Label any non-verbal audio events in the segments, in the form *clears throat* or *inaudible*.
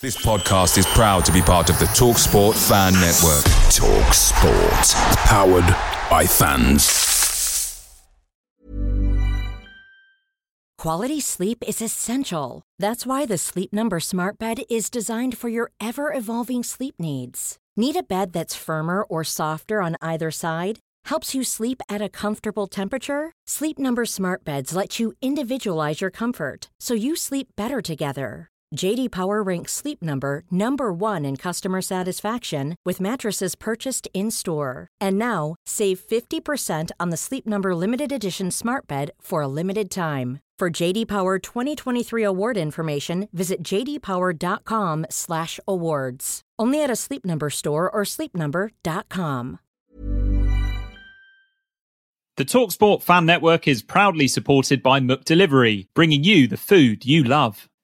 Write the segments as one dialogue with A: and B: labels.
A: This podcast is proud to be part of the TalkSport Fan Network.
B: TalkSport, powered by fans.
C: Quality sleep is essential. That's why the Sleep Number Smart Bed is designed for your ever evolving sleep needs. Need a bed that's firmer or softer on either side? Helps you sleep at a comfortable temperature? Sleep Number Smart Beds let you individualize your comfort so you sleep better together. JD Power ranks Sleep Number number 1 in customer satisfaction with mattresses purchased in-store. And now, save 50% on the Sleep Number limited edition Smart Bed for a limited time. For JD Power 2023 award information, visit jdpower.com/awards. Only at a Sleep Number store or sleepnumber.com.
D: The Talksport Fan Network is proudly supported by McDelivery, bringing you the food you love.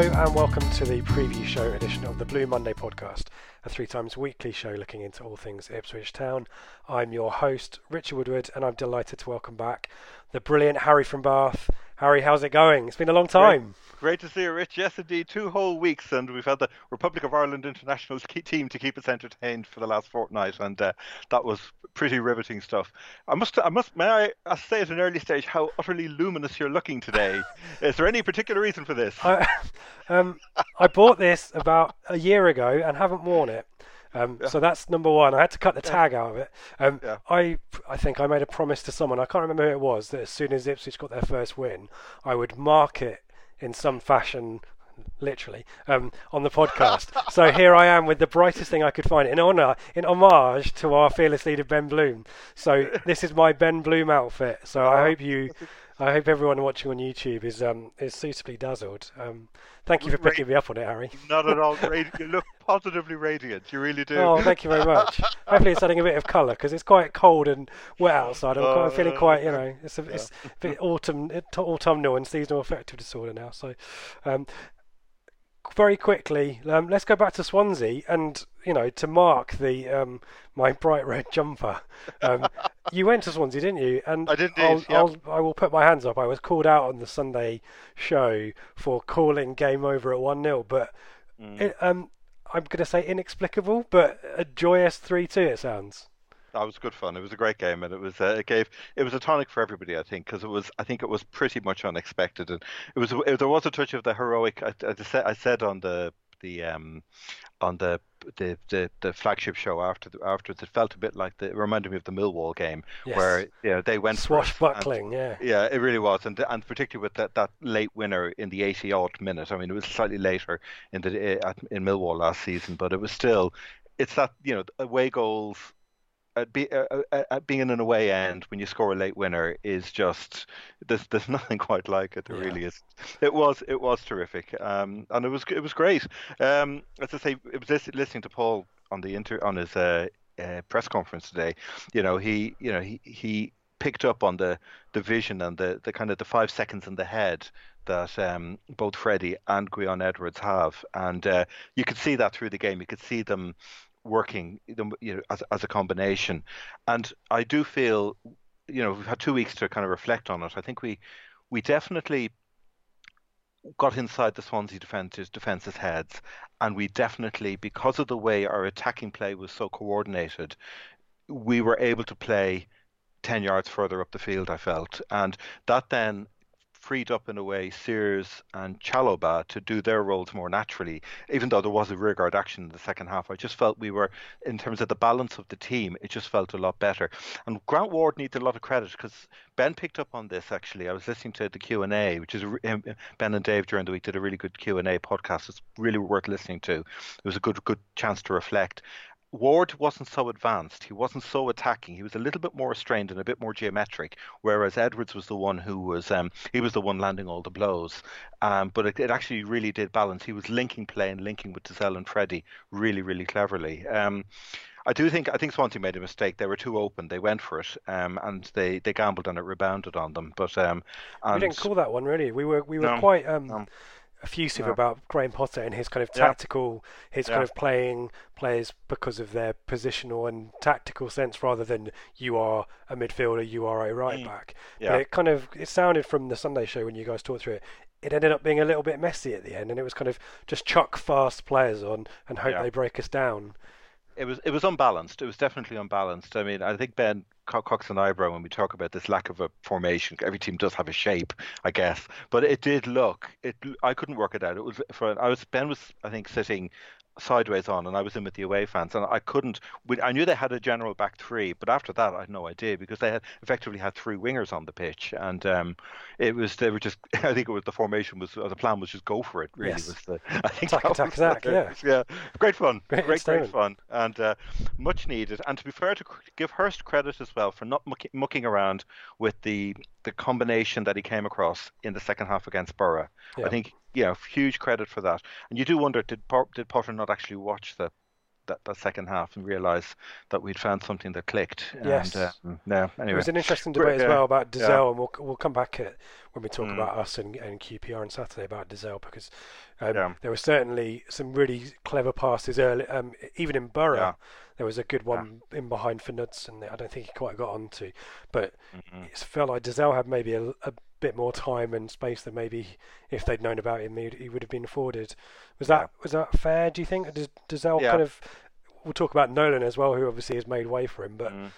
E: Hello and welcome to the preview show edition of the Blue Monday podcast, a three times weekly show looking into all things Ipswich Town. I'm your host, Richard Woodward, and I'm delighted to welcome back the brilliant Harry from Bath. Harry, how's it going? It's been a long time.
F: Great to see you, Rich. Yes, indeed, two whole weeks, and we've had the Republic of Ireland international ski team to keep us entertained for the last fortnight, and uh, that was pretty riveting stuff. I must, I must, may I say at an early stage how utterly luminous you're looking today? *laughs* Is there any particular reason for this?
E: I, *laughs* um, I bought this about a year ago and haven't worn it. Um,
F: Yeah.
E: So that's number one. I had to cut the tag out of it. Um,
F: Yeah.
E: I I think I made a promise to someone. I can't remember who it was. That as soon as Ipswich got their first win, I would mark it in some fashion, literally, um, on the podcast. so here I am with the brightest thing I could find in honor, in homage to our fearless leader Ben Bloom. So this is my Ben Bloom outfit. So I hope you. I hope everyone watching on YouTube is um, is suitably dazzled. Um, thank you for picking me up on it, Harry. *laughs*
F: Not at all. You look positively radiant. You really do.
E: Oh, thank you very much. Hopefully, it's adding a bit of colour because it's quite cold and wet outside. I'm quite, feeling quite, you know, it's a, it's a bit autumn, autumnal and seasonal affective disorder now. So, um, very quickly, um, let's go back to Swansea and you know to mark the um, my bright red jumper. Um, *laughs* you went to Swansea, didn't you? And
F: I did
E: I'll,
F: yep.
E: I'll, I will put my hands up. I was called out on the Sunday show for calling game over at one 0 but
F: Mm.
E: it, um, I'm going to say inexplicable, but a joyous three-two. It sounds.
F: That was good fun. It was a great game, and it was uh, it gave it was a tonic for everybody. I think because it was I think it was pretty much unexpected, and it was it, there was a touch of the heroic. I, I, said, I said on the the um on the the, the, the flagship show after the, afterwards, it felt a bit like the it reminded me of the Millwall game
E: Yes.
F: where you know they went
E: Swashbuckling, yeah.
F: yeah, it really was, and and particularly with that, that late winner in the 80 odd minute. I mean, it was slightly later in the at, in Millwall last season, but it was still, it's that you know away goals. Uh, be, uh, uh, uh, being in an away end when you score a late winner is just there's there's *laughs* nothing quite like it. There
E: Yeah.
F: really is. It was it was terrific, um, and it was it was great. Um, as I say, it was listening to Paul on the inter on his uh, uh, press conference today. You know, he you know he he picked up on the the vision and the the kind of the five seconds in the head that um, both Freddie and Gwion Edwards have, and uh, you could see that through the game. You could see them working you know as as a combination, and I do feel you know we've had two weeks to kind of reflect on it. I think we we definitely got inside the Swansea defenses defenses heads, and we definitely because of the way our attacking play was so coordinated, we were able to play 10 yards further up the field, I felt. And that then freed up in a way Skuse and Chalobah to do their roles more naturally, even though there was a rearguard action in the second half. I just felt we were, in terms of the balance of the team, it just felt a lot better. And Grant Ward needs a lot of credit because Ben picked up on this actually. I was listening to the Q&A, which is um, Ben and Dave during the week did a really good Q&A podcast. It's really worth listening to. It was a good good chance to reflect Ward wasn't so advanced. He wasn't so attacking. He was a little bit more restrained and a bit more geometric. Whereas Edwards was the one who was um, he was the one landing all the blows. Um, but it, it, actually really did balance. He was linking play and linking with Dozzell and Freddie really really cleverly. Um, I do think I think Swansea made a mistake. They were too open. They went for it, um, and they, they gambled and it rebounded on them. But um,
E: we didn't call that one really. We were we were no, quite um, no effusive yeah. about Graham Potter and his kind of tactical, yeah. his yeah. kind of playing players because of their positional and tactical sense, rather than you are a midfielder, you are a right mm. back. But it kind of it sounded from the Sunday show when you guys talked through it. It ended up being a little bit messy at the end, and it was kind of just chuck fast players on and hope they break us down
F: it was it was unbalanced. It was definitely unbalanced. I mean, I think Ben Cox and eyebrow when we talk about this lack of a formation. Every team does have a shape, I guess, but it did look. It I couldn't work it out. It was for I was Ben was I think sitting sideways on, and I was in with the away fans, and I couldn't. I knew they had a general back three, but after that, I had no idea because they had effectively had three wingers on the pitch, and um, it was they were just. *laughs* I think it was the formation was the plan was just go for it. Really
E: yes.
F: was the. *laughs* I think
E: attack, attack, attack. Yeah,
F: yeah, great fun, great, great, great fun, and uh, much needed. And to be fair, to give Hurst credit as well for not mucking, mucking around with the the combination that he came across in the second half against Borough. Yeah. I think yeah, huge credit for that. And you do wonder did did Potter not actually watch the that, that second half and realise that we'd found something that clicked.
E: Yes.
F: And, uh, yeah. Anyway,
E: it was an interesting debate as well about Dozzell, yeah. and we'll we'll come back at when we talk mm. about us and, and QPR on Saturday about Dozzell because um, yeah. there were certainly some really clever passes early, um, even in Borough. There was a good one in behind for Knudsen and I don't think he quite got onto, but mm-hmm. it felt like Dozzell had maybe a, a bit more time and space than maybe if they'd known about him, he would have been afforded. Was that was that fair? Do you think? Does Dozzell yeah. kind of? We'll talk about Nolan as well, who obviously has made way for him, but mm.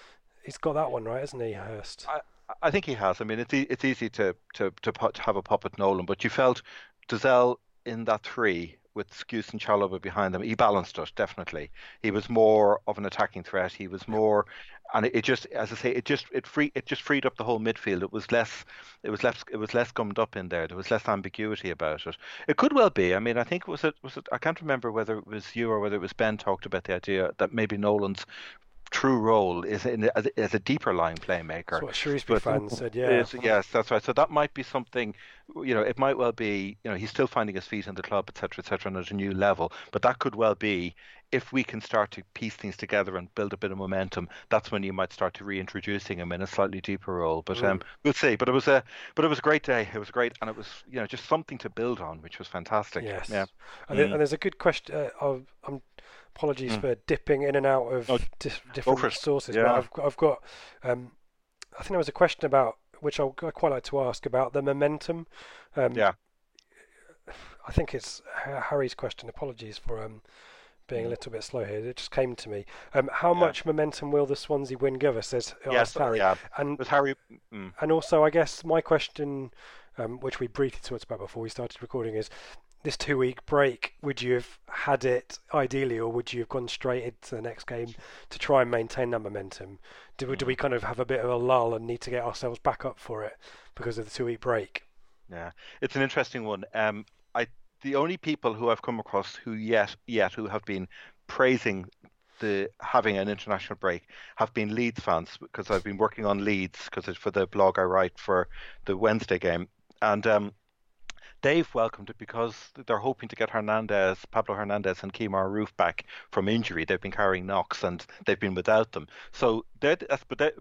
E: he's got that one right, hasn't he, Hurst?
F: I, I think he has. I mean, it's e- it's easy to to to, put, to have a pop at Nolan, but you felt Dozzell in that three with Skuse and Chalobah behind them, he balanced it definitely. He was more of an attacking threat. He was more, and it, it, just, as I say, it just it free it just freed up the whole midfield. It was less, it was less, it was less gummed up in there. There was less ambiguity about it. It could well be. I mean, I think was it was it. I can't remember whether it was you or whether it was Ben talked about the idea that maybe Nolan's true role is in as, as a deeper line playmaker.
E: That's what Shrewsbury fans said. Yeah.
F: Yes, that's right. So that might be something. You know, it might well be. You know, he's still finding his feet in the club, etc., etc., and at a new level. But that could well be if we can start to piece things together and build a bit of momentum, that's when you might start to reintroducing him in a slightly deeper role. But um, mm. we'll see. But it was a but it was a great day. It was great, and it was you know just something to build on, which was fantastic.
E: Yes.
F: Yeah.
E: And, mm. and there's a good question. Uh, I'm Apologies mm. for dipping in and out of oh, di- different sources, yeah. but I've got, I've got um, I think there was a question about which I quite like to ask about the momentum.
F: Um, yeah.
E: I think it's Harry's question. Apologies for um, being a mm. little bit slow here. It just came to me. Um, how yeah. much momentum will the Swansea win give us? Says
F: yes,
E: Harry.
F: Yeah.
E: And
F: Harry. Mm.
E: And also, I guess my question, um, which we briefly talked about before we started recording, is this two week break, would you have had it ideally, or would you have gone straight into the next game to try and maintain that momentum? Do, mm. do we mm. kind of have a bit of a lull and need to get ourselves back up for it because of the two week break?
F: Yeah, it's an interesting one. Um, I the only people who I've come across who yet yet who have been praising the having an international break have been Leeds fans because I've been working on Leeds because it's for the blog I write for the Wednesday game and um, they've welcomed it because they're hoping to get Hernandez, Pablo Hernandez, and Kemar Roofe back from injury. They've been carrying knocks and they've been without them. So, but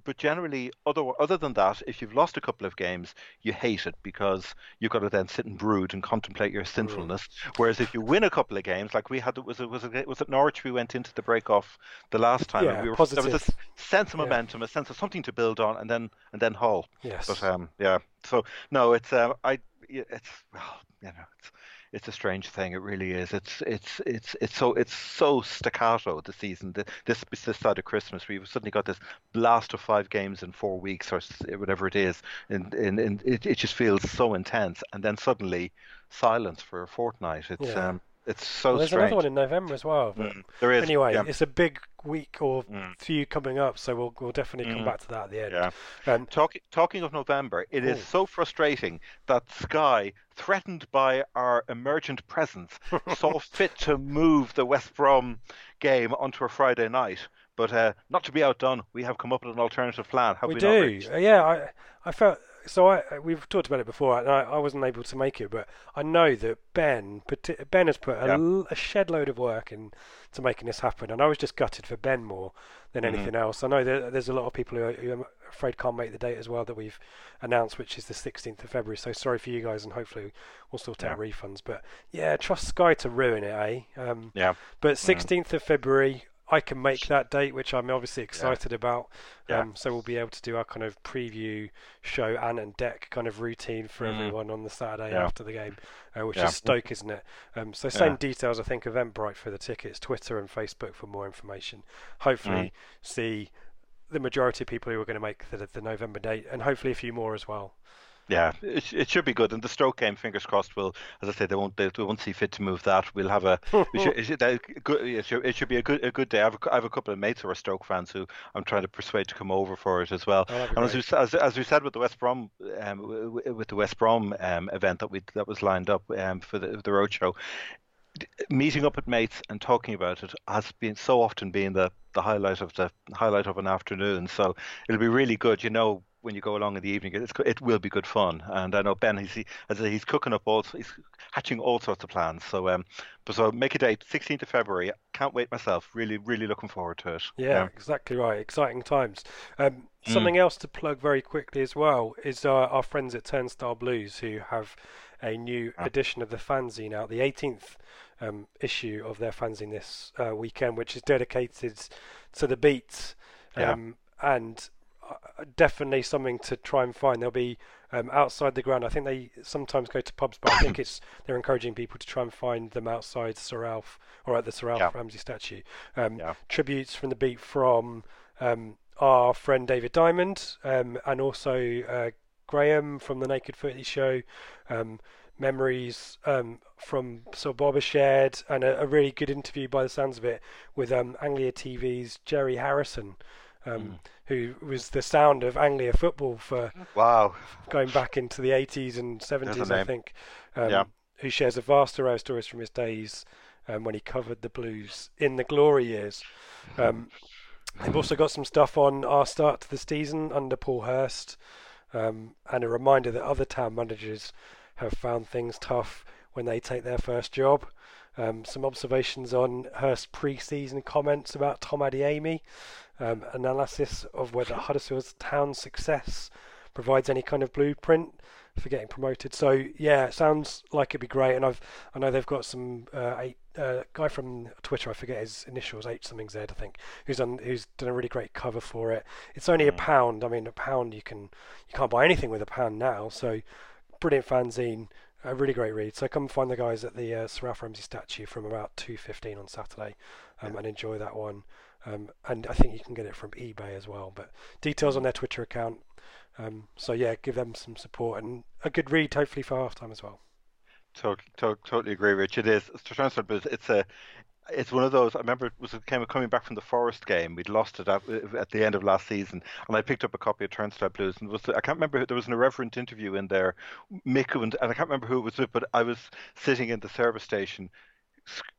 F: but generally, other other than that, if you've lost a couple of games, you hate it because you've got to then sit and brood and contemplate your sinfulness. Mm. Whereas if you win a couple of games, like we had, was it was it was it Norwich? We went into the break off the last time.
E: Yeah,
F: we were,
E: positive.
F: There was a sense of momentum, yeah. a sense of something to build on, and then and then Hull.
E: Yes.
F: But um, yeah. So no, it's um, I it's well, you know, it's it's a strange thing. It really is. It's it's it's it's so it's so staccato the season. This this side of Christmas, we've suddenly got this blast of five games in four weeks or whatever it is, and and, and it, it just feels so intense. And then suddenly silence for a fortnight. It's yeah. um it's so
E: well, there's
F: strange.
E: another one in November as well.
F: Mm, there is.
E: Anyway,
F: yeah.
E: it's a big week or mm. few coming up, so we'll we'll definitely come mm. back to that at the end.
F: Yeah. Um, talking talking of November, it ooh. is so frustrating that Sky, threatened by our emergent presence, *laughs* saw fit to move the West Brom game onto a Friday night. But uh, not to be outdone, we have come up with an alternative plan. Have we,
E: we do. Uh, Yeah, I I felt so. I we've talked about it before, and I, I wasn't able to make it, but I know that Ben Ben has put a,
F: Yeah.
E: a shed load of work in to making this happen, and I was just gutted for Ben more than
F: Mm-hmm.
E: anything else. I know that there's a lot of people who, are, who I'm afraid can't make the date as well that we've announced, which is the 16th of February. So sorry for you guys, and hopefully we'll sort out refunds. But yeah, trust Sky to ruin it, eh? Um,
F: Yeah.
E: but 16th of February, I can make that date, which I'm obviously excited about.
F: Yeah.
E: Um, so we'll be able to do our kind of preview show and and deck kind of routine for everyone on the Saturday
F: Mm. Yeah.
E: after the game, uh, which
F: Yeah.
E: is Stoke, isn't it? Um, so same
F: Yeah.
E: details, I think, Eventbrite for the tickets, Twitter and Facebook for more information. Hopefully,
F: Mm.
E: see the majority of people who are going to make the, the November date, and hopefully a few more as well.
F: Yeah, it, it should be good. And the Stoke game, fingers crossed, will, as I say, they won't they, they won't see fit to move that. We'll have a we should, *laughs* it, should, good, it, should, it should be a good a good day. I have a, have a couple of mates who are Stoke fans who I'm trying to persuade to come over for it as well.
E: Oh,
F: and as we, as, as we said with the West Brom um, with the West Brom um, event that we that was lined up um, for the the roadshow, meeting up with mates and talking about it has been so often been the the highlight of the highlight of an afternoon. So it'll be really good. You know, when you go along in the evening, it's it will be good fun. And I know Ben, he's he, as I say, he's cooking up all he's hatching all sorts of plans. So um, but so make a date, 16th of February. Can't wait myself. Really, really looking forward to it.
E: Yeah, exactly right. Exciting times. Um,
F: Mm.
E: something else to plug very quickly as well is uh, our friends at Turnstile Blues who have a new
F: Ah.
E: edition of the fanzine out, the 18th um, issue of their fanzine this uh, weekend, which is dedicated to the beat.
F: Yeah.
E: Um, and definitely something to try and find. They'll be um, outside the ground. I think they sometimes go to pubs, but I think *coughs* it's they're encouraging people to try and find them outside Sir Alf or at the Sir Alf
F: Yeah.
E: Ramsey statue. Um,
F: Yeah.
E: Tributes from the beat from um, our friend David Diamond um, and also uh, Graham from the Naked Footy Show. Um, memories um, from Sir Bob has shared and a, a really good interview by the sounds of it with um, Anglia TV's Gerry Harrison. Um, Who was the sound of Anglia football for
F: Wow.
E: going back into the 80s and 70s, I think. Um,
F: Yeah.
E: Who shares a vast array of stories from his days um, when he covered the Blues in the glory years. Um, they've also got some stuff on our start to the season under Paul Hurst, um, and a reminder that other town managers have found things tough when they take their first job. Um, some observations on Hurst pre-season comments about Tom Adeyemi, um, analysis of whether Huddersfield Town's success provides any kind of blueprint for getting promoted. So yeah, it sounds like it'd be great. And I've I know they've got some uh, eight, uh, guy from Twitter. I forget his initials, H something Z, I think, who's done who's done a really great cover for it. It's only a pound. I mean, a pound you can you can't buy anything with a pound now. So brilliant fanzine. A really great read. So come find the guys at the uh, Sir Alf Ramsey statue from about two fifteen on Saturday, um, and enjoy that one. Um, and I think you can get it from eBay as well. But details on their Twitter account. Um, so yeah, give them some support and a good read, hopefully for half time as well.
F: Totally, to- totally agree, Rich. It is. It's it's a, it's one of those. I remember it was it came coming back from the Forest game. We'd lost it at, at the end of last season, and I picked up a copy of Turnstile Blues, and was I can't remember. There was an irreverent interview in there, Mick, and, and I can't remember who it was with, but I was sitting in the service station.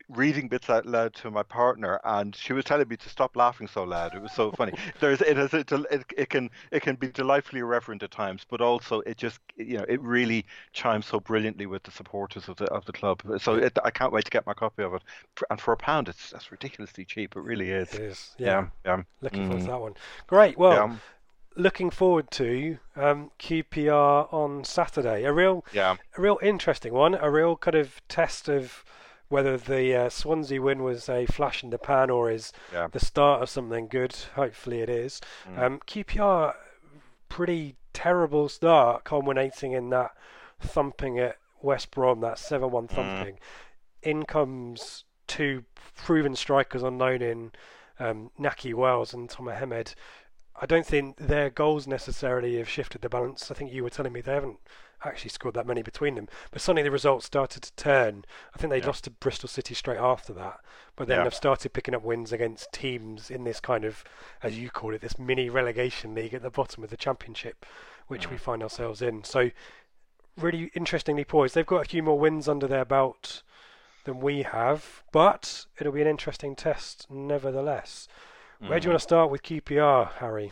F: Reading bits out loud to my partner, and she was telling me to stop laughing so loud. It was so funny. There's it has it, it can it can be delightfully irreverent at times, but also it just you know it really chimes so brilliantly with the supporters of the of the club. So it, I can't wait to get my copy of it. And for a pound, it's that's ridiculously cheap. It really is.
E: It is, yeah.
F: Yeah, yeah.
E: Looking forward to
F: Mm.
E: that one. Great. Well,
F: Yeah.
E: looking forward to um, QPR on Saturday. A real,
F: Yeah.
E: a real interesting one. A real kind of test of whether the uh, Swansea win was a flash in the pan or is
F: Yeah.
E: the start of something good. Hopefully, it is. Um, QPR, pretty terrible start, culminating in that thumping at West Brom, that seven-one thumping. In comes two proven strikers on loan in um, Nahki Wells and Tomer Hemed. I don't think their goals necessarily have shifted the balance. I think you were telling me they haven't actually scored that many between them, but suddenly the results started to turn. I think they
F: Yeah.
E: lost to Bristol City straight after that, but then
F: Yeah.
E: they've started picking up wins against teams in this kind of, as you call it, this mini relegation league at the bottom of the championship, which we mm. find ourselves in. So really interestingly poised. They've got a few more wins under their belt than we have, but it'll be an interesting test nevertheless. Where do you want to mm-hmm. start with QPR, Harry?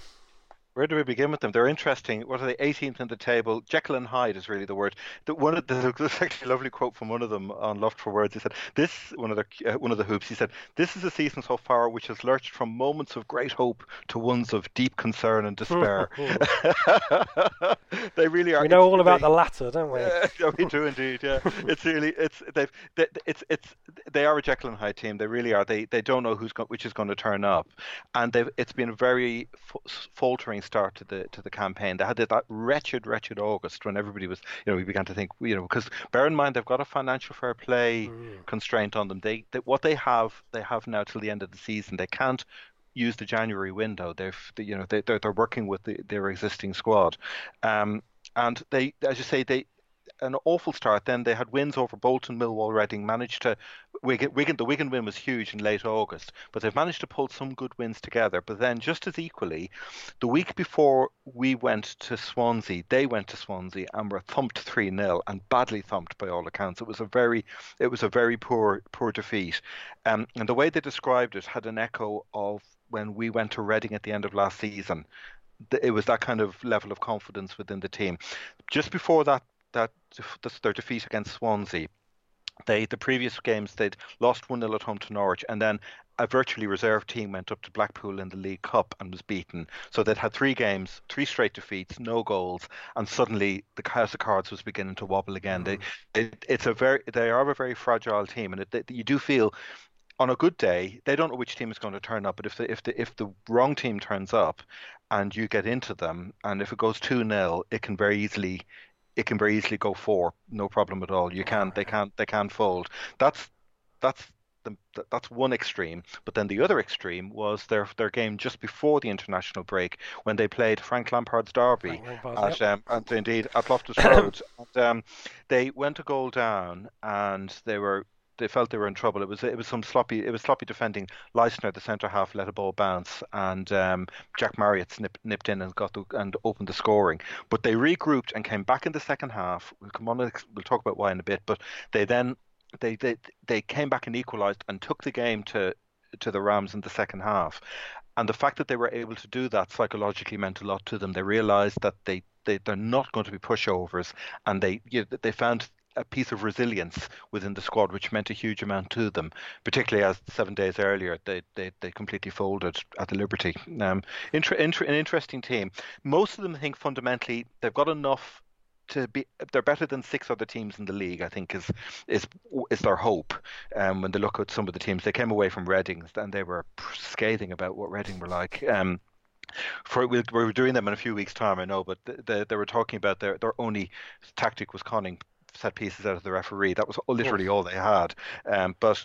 F: Where do we begin with them? They're interesting. What are they? 18th in the table. Jekyll and Hyde is really the word. The, one of the, *laughs* there's actually a lovely quote from one of them on Loft for Words. He said, "This one of the uh, one of the hoops." He said, "This is a season so far which has lurched from moments of great hope to ones of deep concern and despair." *laughs* *laughs* they really are.
E: We know all about the latter, don't we?
F: Yeah, we do indeed. Yeah, it's really it's they've they, it's it's they are a Jekyll and Hyde team. They really are. They they don't know who's go, which is going to turn up, and they've it's been a very faltering start to the to the campaign. They had that wretched, wretched August when everybody was, you know, we began to think, you know, because bear in mind they've got a financial fair play mm. constraint on them. They, they what they have, they have now till the end of the season. They can't use the January window. They've, you know, they, they're, they're working with the, their existing squad, um, and they, as you say, they an awful start. Then they had wins over Bolton, Millwall, Reading. Managed to Wigan, Wigan. The Wigan win was huge in late August, but they've managed to pull some good wins together. But then, just as equally, the week before we went to Swansea, they went to Swansea and were thumped three 0 and badly thumped by all accounts. It was a very, it was a very poor, poor defeat. Um, and the way they described it had an echo of when we went to Reading at the end of last season it was that kind of level of confidence within the team. Just before that that their defeat against Swansea. They the previous games they'd lost one 0 at home to Norwich, and then a virtually reserve team went up to Blackpool in the League Cup and was beaten. So they'd had three games, three straight defeats, no goals, and suddenly the house of cards was beginning to wobble again. Mm. They, it, it's a very they are a very fragile team, and it, you do feel on a good day, they don't know which team is going to turn up. But if the if the if the wrong team turns up, and you get into them, and if it goes two 0 it can very easily it can very easily go four, no problem at all. You can't. they can't, they can't fold. That's that's the, that's one extreme. But then the other extreme was their their game just before the international break when they played Frank Lampard's Derby Lampard, at, yep. um, and indeed at Loftus *coughs* Road. and, um, they went a goal down and they were they felt they were in trouble. It was it was some sloppy it was sloppy defending. Leistner, the centre half, let a ball bounce, and um, Jack Marriott snip, nipped in and got the, and opened the scoring. But they regrouped and came back in the second half. We'll come on. We'll talk about why in a bit. But they then they they they came back and equalised and took the game to to the Rams in the second half. And the fact that they were able to do that psychologically meant a lot to them. They realised that they, they they're not going to be pushovers, and they you know, they found a piece of resilience within the squad, which meant a huge amount to them. Particularly as seven days earlier they they, they completely folded at the Liberty. Um, inter, inter, an interesting team. Most of them think fundamentally they've got enough to be they're better than six other teams in the league. I think is is is their hope. Um, when they look at some of the teams, they came away from Reading and they were scathing about what Reading were like. Um, for we are doing them in a few weeks' time, I know, but they, they were talking about their their only tactic was conning set pieces out of the referee. That was literally all they had. Um, but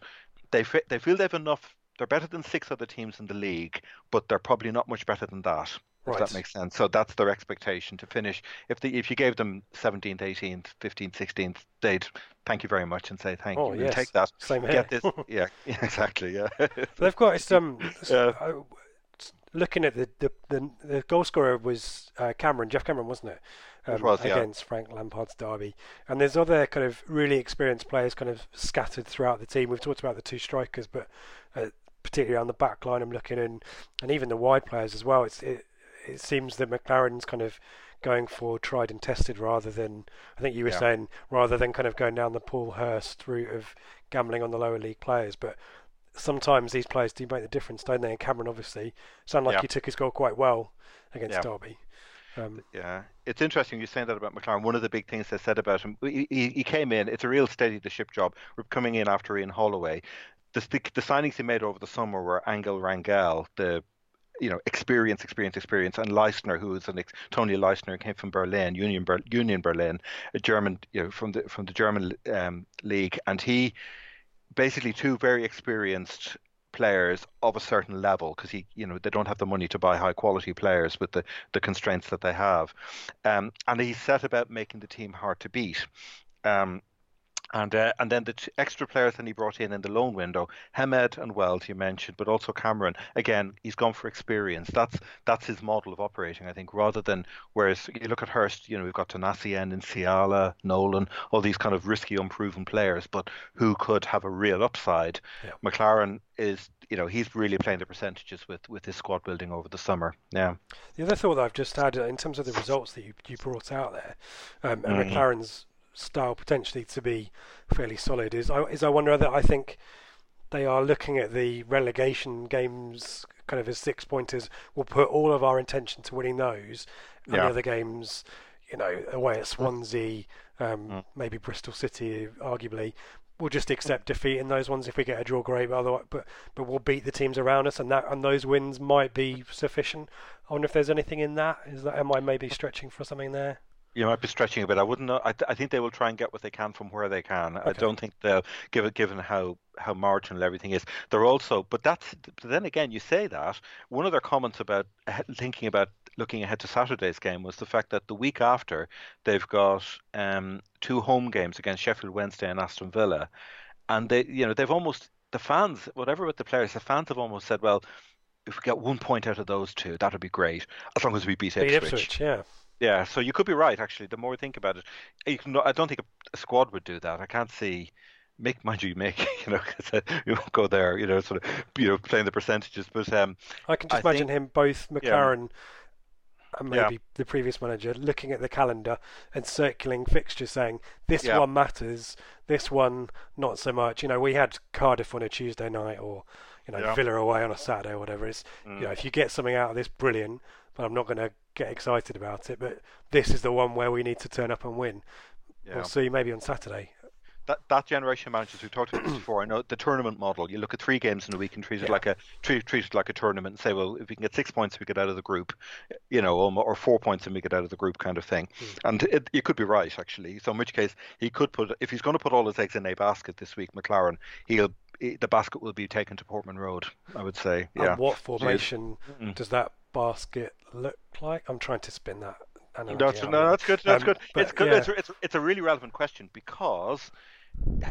F: they they feel they've enough. They're better than six other teams in the league, but they're probably not much better than that. Right. If that makes sense. So that's their expectation to finish. If the if you gave them 17th, 18th, 15th, 16th, they'd thank you very much and say thank
E: oh,
F: you.
E: Yes.
F: Take that.
E: Same here.
F: Get this. *laughs* yeah, *laughs* yeah, exactly. Yeah.
E: they've got it's um. Yeah. looking at the, the the, the goal scorer was uh, Cameron, Geoff Cameron, wasn't it? Um, was, yeah. against Frank Lampard's derby. And there's other kind of really experienced players kind of scattered throughout the team. We've talked about the two strikers, but uh, particularly on the back line, I'm looking in, and even the wide players as well. It's it, it seems that McClaren's kind of going for tried and tested rather than I think you were yeah. saying rather than kind of going down the Paul Hurst route of gambling on the lower league players. But sometimes these players do make the difference, don't they? And Cameron obviously sounded like yeah. he took his goal quite well against yeah. Derby.
F: Um, yeah, it's interesting you saying that about McClaren. One of the big things they said about him, he, he came in. It's a real steady the ship job. We're coming in after Ian Holloway. The, the, the signings he made over the summer were Angel Rangel, the you know, experience, experience, experience, and Leistner, who is an ex- Toni Leistner, came from Berlin, Union, Ber- Union Berlin, a German, you know, from the from the German um, league, and he basically two very experienced players of a certain level because he, you know, they don't have the money to buy high quality players with the, the constraints that they have. Um, and he set about making the team hard to beat. Um, And uh, and then the t- extra players that he brought in in the loan window, Hemed and Wells you mentioned, but also Cameron. Again, he's gone for experience. That's that's his model of operating, I think, rather than whereas you look at Hurst, you know, we've got Tanasi and Siala, Nolan, all these kind of risky, unproven players, but who could have a real upside.
E: Yeah.
F: McClaren is, you know, he's really playing the percentages with with his squad building over the summer. Yeah.
E: The other thought that I've just had uh, in terms of the results that you, you brought out there, um, and
F: Mm.
E: McClaren's style potentially to be fairly solid is I, is I wonder that I think they are looking at the relegation games kind of as six pointers. We'll put all of our intention to winning those, and
F: Yeah.
E: the other games, you know, away at Swansea, um,
F: Mm.
E: maybe Bristol City, arguably. We'll just accept defeat in those ones if we get a draw, great. But otherwise, but but we'll beat the teams around us, and that and those wins might be sufficient. I wonder if there's anything in that. Is that am I maybe stretching for something there?
F: You might be stretching a bit. I wouldn't know. I, th- I think they will try and get what they can from where they can. I don't think they'll give it, given how how marginal everything is. They're also, but that's. But then again, you say that one of their comments about thinking about looking ahead to Saturday's game was the fact that the week after they've got um, two home games against Sheffield Wednesday and Aston Villa, and they, you know, they've almost the fans, whatever with the players, the fans have almost said, well. If we get one point out of those two, that would be great. As long as we beat
E: Beat
F: Ipswich.
E: Ipswich, yeah.
F: Yeah, so you could be right. Actually, the more you think about it, I don't think a, squad would do that. I can't see. Make mind you, make *laughs* you know, 'cause, uh, we won't go there. You know, sort of, you know, playing the percentages. But um,
E: I can just
F: I
E: imagine
F: think-
E: him, both McClaren and
F: Yeah.
E: maybe the previous manager, looking at the calendar and circling fixtures, saying this
F: Yeah.
E: one matters, this one not so much. You know, we had Cardiff on a Tuesday night, or you know,
F: Yeah.
E: Villa away on a Saturday or whatever. It's
F: Mm.
E: you know, if you get something out of this, brilliant. But I'm not going to get excited about it. But this is the one where we need to turn up and win.
F: yeah.
E: We'll see maybe on Saturday.
F: That that generation of managers we talked about this *clears throat* before. I know the tournament model. You look at three games in a week and treat it
E: Yeah.
F: like a treat, treat it like a tournament and say, well, if we can get six points, we get out of the group, you know, or, or four points and we get out of the group, kind of thing. And it, you could be right actually. So in which case he could put if he's going to put all his eggs in a basket this week, McClaren, he'll he- the basket will be taken to Portman Road. I would say, yeah.
E: And what formation
F: Mm.
E: does that basket look like? I'm trying to spin that.
F: No, that's, no, that's good. That's
E: Um,
F: good.
E: but
F: It's good.
E: yeah.
F: It's, it's, it's a really relevant question because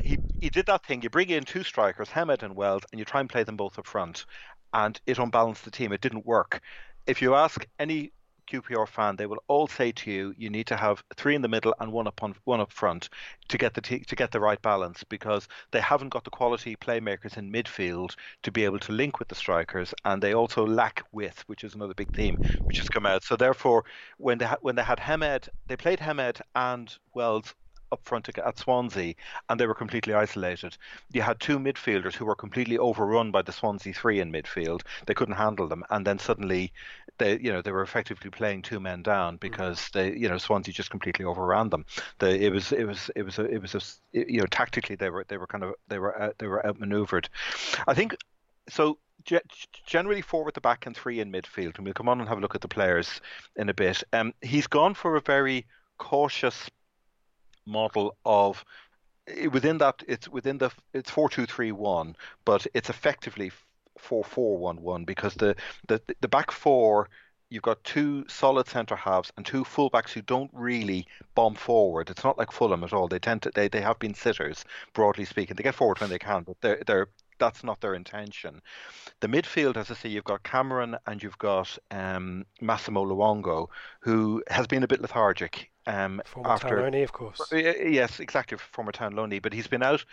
F: he he did that thing. You bring in two strikers, Hemed and Wells, and you try and play them both up front, and it unbalanced the team. It didn't work. If you ask any QPR fan, they will all say to you, you need to have three in the middle and one up on one up front to get the t- to get the right balance because they haven't got the quality playmakers in midfield to be able to link with the strikers, and they also lack width, which is another big theme which has come out. So therefore, when they ha- when they had Hemed, they played Hemed and Wells up front at Swansea, and they were completely isolated. You had two midfielders who were completely overrun by the Swansea three in midfield. They couldn't handle them, and then suddenly, they you know they were effectively playing two men down because they you know Swansea just completely overran them. The, it was it was it was a, it was a, you know tactically they were they were kind of they were out, they were outmaneuvered. I think so. Generally, four at the back and three in midfield, and we'll come on and have a look at the players in a bit. Um, he's gone for a very cautious model of i- within that it's within the it's four two three one, but it's effectively four four one one because the the the back four. You've got two solid centre halves and two fullbacks who don't really bomb forward. It's not like Fulham at all. They tend to they, they have been sitters, broadly speaking. They get forward when they can, but they're they're that's not their intention. The midfield, as I say, you've got Cameron and you've got um, Massimo Luongo, who has been a bit lethargic um,
E: Former
F: after
E: Taloni, of course.
F: Yes, exactly, former town loney, but he's been out.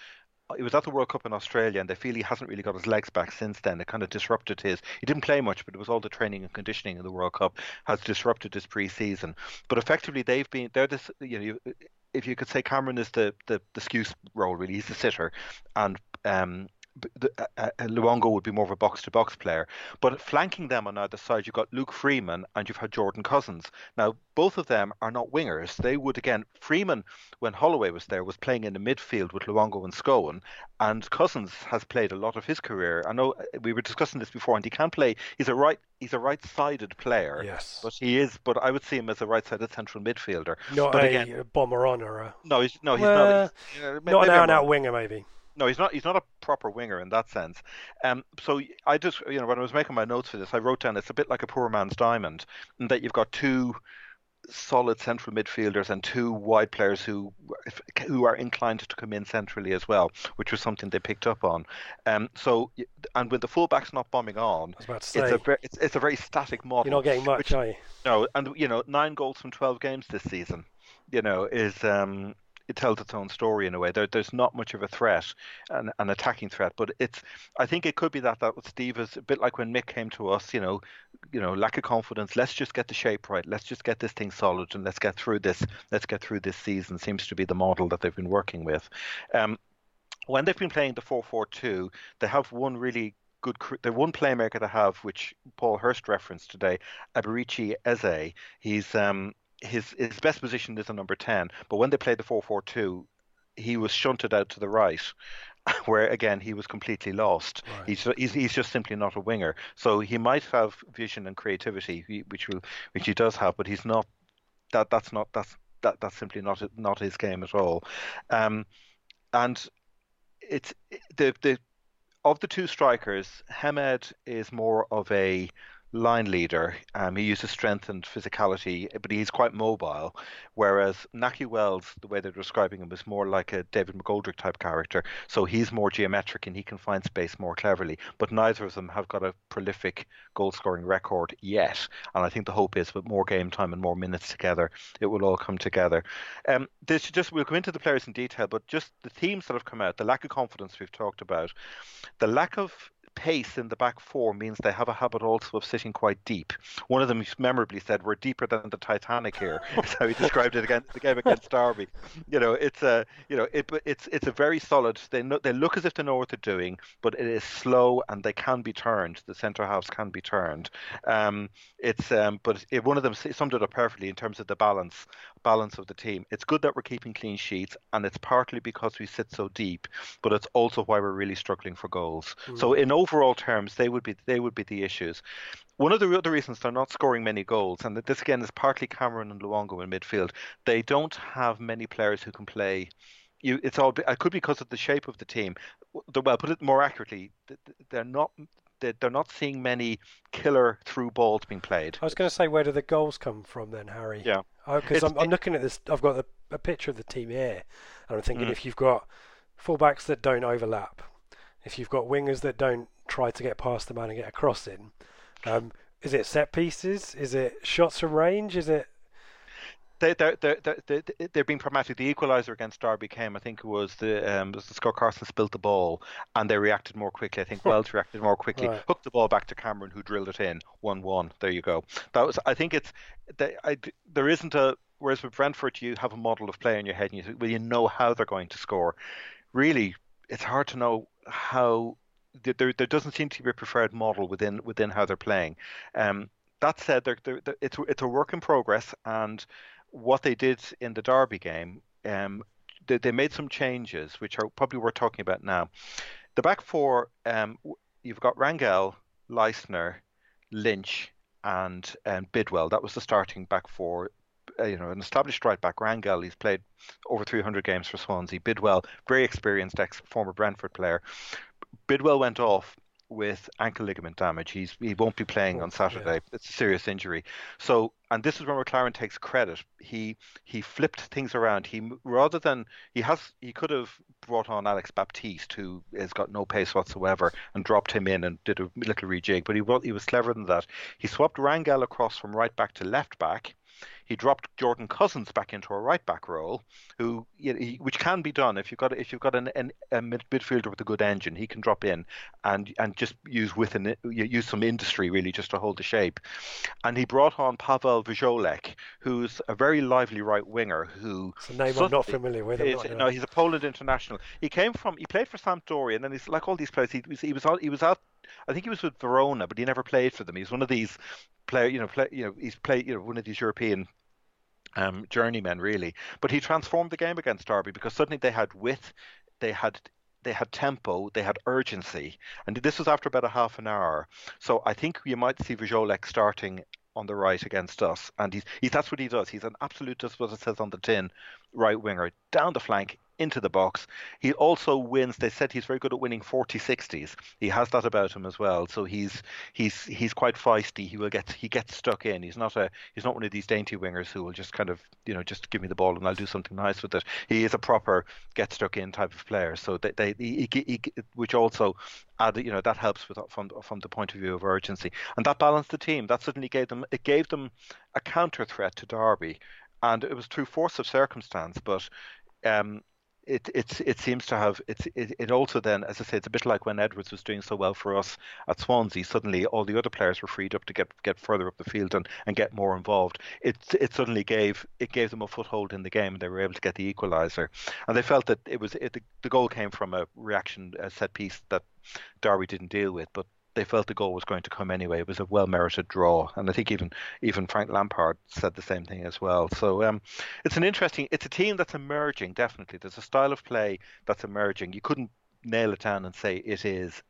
F: He was at the World Cup in Australia, and they feel he hasn't really got his legs back since then. It kind of disrupted his. He didn't play much, but it was all the training and conditioning in the World Cup has disrupted his pre-season. But effectively, they've been they're this. You know, if you could say Cameron is the the the excuse role, really, he's the sitter, and um, the, uh, uh, Luongo would be more of a box-to-box player. But flanking them on either side, you've got Luke Freeman and you've had Jordan Cousins. Now, both of them are not wingers. They would again Freeman, when Holloway was there, was playing in the midfield with Luongo and Scowen, and Cousins has played a lot of his career. I know uh, we were discussing this before, and he can play. He's a right. He's a right-sided player.
E: Yes.
F: But he is. But I would see him as a right-sided central midfielder.
E: Not
F: but
E: a
F: again-
E: bomber on or a
F: No, he's no, he's
E: Well,
F: not. He's, uh,
E: not an
F: out-and-out
E: winger, maybe.
F: No, he's not. He's not a proper winger in that sense. Um, so I just, you know, when I was making my notes for this, I wrote down it's a bit like a poor man's diamond, in that you've got two solid central midfielders and two wide players who who are inclined to come in centrally as well, which was something they picked up on. Um, so and with the fullbacks not bombing on,
E: it's
F: a very, it's, it's, a very static model.
E: You're not getting much, which, are you?
F: No, and you know nine goals from twelve games this season. You know is um, it tells its own story in a way. There, there's not much of a threat, an, an attacking threat, but it's. I think it could be that that Steve is a bit like when Mick came to us. You know, you know, lack of confidence. Let's just get the shape right. Let's just get this thing solid, and let's get through this. Let's get through this season. Seems to be the model that they've been working with. Um, when they've been playing the 4-4-2, they have one really good. The one playmaker they have, which Paul Hurst referenced today, Eberechi Eze. He's um, his his best position is a number ten, but when they played the four four two, he was shunted out to the right, *laughs* where again he was completely lost. Right. He's, he's he's just simply not a winger. So he might have vision and creativity, which will which he does have, but he's not. That that's not that's that that's simply not not his game at all. Um, and it's the the of the two strikers, Hemed is more of a line leader. Um, he uses strength and physicality, but he's quite mobile. Whereas Naki Wells, the way they're describing him, is more like a David McGoldrick type character. So he's more geometric and he can find space more cleverly. But neither of them have got a prolific goal scoring record yet. And I think the hope is with more game time and more minutes together, it will all come together. Um, this just we'll come into the players in detail, but just the themes that have come out, the lack of confidence we've talked about, the lack of pace in the back four means they have a habit also of sitting quite deep. One of them memorably said, "We're deeper than the Titanic here." *laughs* That's how he described it against the game against Derby. You know, it's a you know it, it's it's a very solid. They know, they look as if they know what they're doing, but it is slow and they can be turned. The centre halves can be turned. Um, it's um, but it, one of them summed it up perfectly in terms of the balance balance of the team. It's good that we're keeping clean sheets, and it's partly because we sit so deep, but it's also why we're really struggling for goals. Mm. So in overall terms, they would be they would be the issues. One of the other reasons they're not scoring many goals, and this again is partly Cameron and Luongo in midfield, they don't have many players who can play. You, it's all. It could be because of the shape of the team. Well, put it more accurately, they're not they're not seeing many killer through balls being played.
E: I was going to say, where do the goals come from then, Harry?
F: Yeah,
E: because oh, I'm, I'm, looking at this. I've got a, a, picture of the team here, and I'm thinking mm. if you've got fullbacks that don't overlap, if you've got wingers that don't try to get past the man and get a cross in, um, is it set pieces? Is it shots from range? Is it
F: they, they're, they're, they're, they're being pragmatic. The equaliser against Derby came, I think it was the um, was the Scott Carson spilt the ball and they reacted more quickly. I think *laughs* Wells reacted more quickly, right. hooked the ball back to Cameron, who drilled it in, one one. There you go. That was. I think it's. They, I, there isn't a. Whereas with Brentford, you have a model of play in your head, and you well, you know how they're going to score. Really, it's hard to know how. There, there doesn't seem to be a preferred model within within how they're playing. Um, that said, they're, they're, they're, it's it's a work in progress, and what they did in the Derby game, um, they, they, made some changes, which are probably worth talking about now. The back four, um, you've got Rangel, Leistner, Lynch, and and Bidwell. That was the starting back four. Uh, you know, an established right back, Rangel. He's played over 300 games for Swansea. Bidwell, very experienced ex former Brentford player. Bidwell went off with ankle ligament damage. He's he won't be playing oh, on Saturday. Yeah. It's a serious injury. So, and this is where McClaren takes credit. He he flipped things around. He rather than he has he could have brought on Alex Baptiste, who has got no pace whatsoever, and dropped him in and did a little rejig. But he was he was cleverer than that. He swapped Rangel across from right back to left back he dropped Jordan Cousins back into a right back role, who which can be done if you've got if you've got an, an, a midfielder with a good engine, he can drop in and and just use with an use some industry really just to hold the shape. And he brought on Paweł Wszołek, who's a very lively right winger. Who
E: it's a name I'm not familiar with.
F: Is, no, he's a Poland international. He came from he played for Sampdoria, and then he's like all these players. He was he was he was out I think he was with Verona, but he never played for them. He's one of these player, you know, play, you know, he's played, you know, one of these European um, journeymen really. But he transformed the game against Derby because suddenly they had width, they had they had tempo, they had urgency, and this was after about a half an hour. So I think you might see Wszołek starting on the right against us, and he's, he's that's what he does. He's an absolute, just what it says on the tin, right winger down the flank into the box. He also wins. They said he's very good at winning 40-60s. He has that about him as well. So he's he's he's quite feisty. He will get he gets stuck in. He's not a he's not one of these dainty wingers who will just kind of you know just give me the ball and I'll do something nice with it. He is a proper get stuck in type of player. So they, they he, he, he, which also add you know that helps with from from the point of view of urgency and that balanced the team. That certainly gave them it gave them a counter threat to Derby, and it was through force of circumstance, but. Um, it it it seems to have it, it it also then as I say it's a bit like when Edwards was doing so well for us at Swansea suddenly all the other players were freed up to get get further up the field and, and get more involved. It it suddenly gave it gave them a foothold in the game and they were able to get the equalizer and they felt that it was it, the, the goal came from a reaction a set piece that Derby didn't deal with but they felt the goal was going to come anyway. It was a well merited draw, and I think even even Frank Lampard said the same thing as well. So um, it's an interesting. It's a team that's emerging. Definitely, there's a style of play that's emerging. You couldn't nail it down and say it is.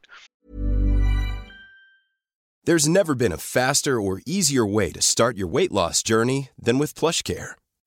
G: There's never been a faster or easier way to start your weight loss journey than with PlushCare.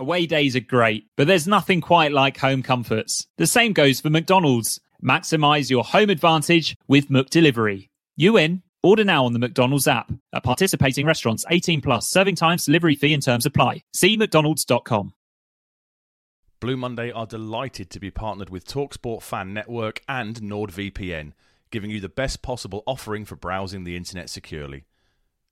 D: Away days are great, but there's nothing quite like home comforts. The same goes for McDonald's. Maximize your home advantage with McDelivery. You in? Order now on the McDonald's app. At participating restaurants, 18 plus, serving times, delivery fee and terms apply. See McDonald's.com.
H: Blue Monday are delighted to be partnered with TalkSport Fan Network and NordVPN, giving you the best possible offering for browsing the internet securely.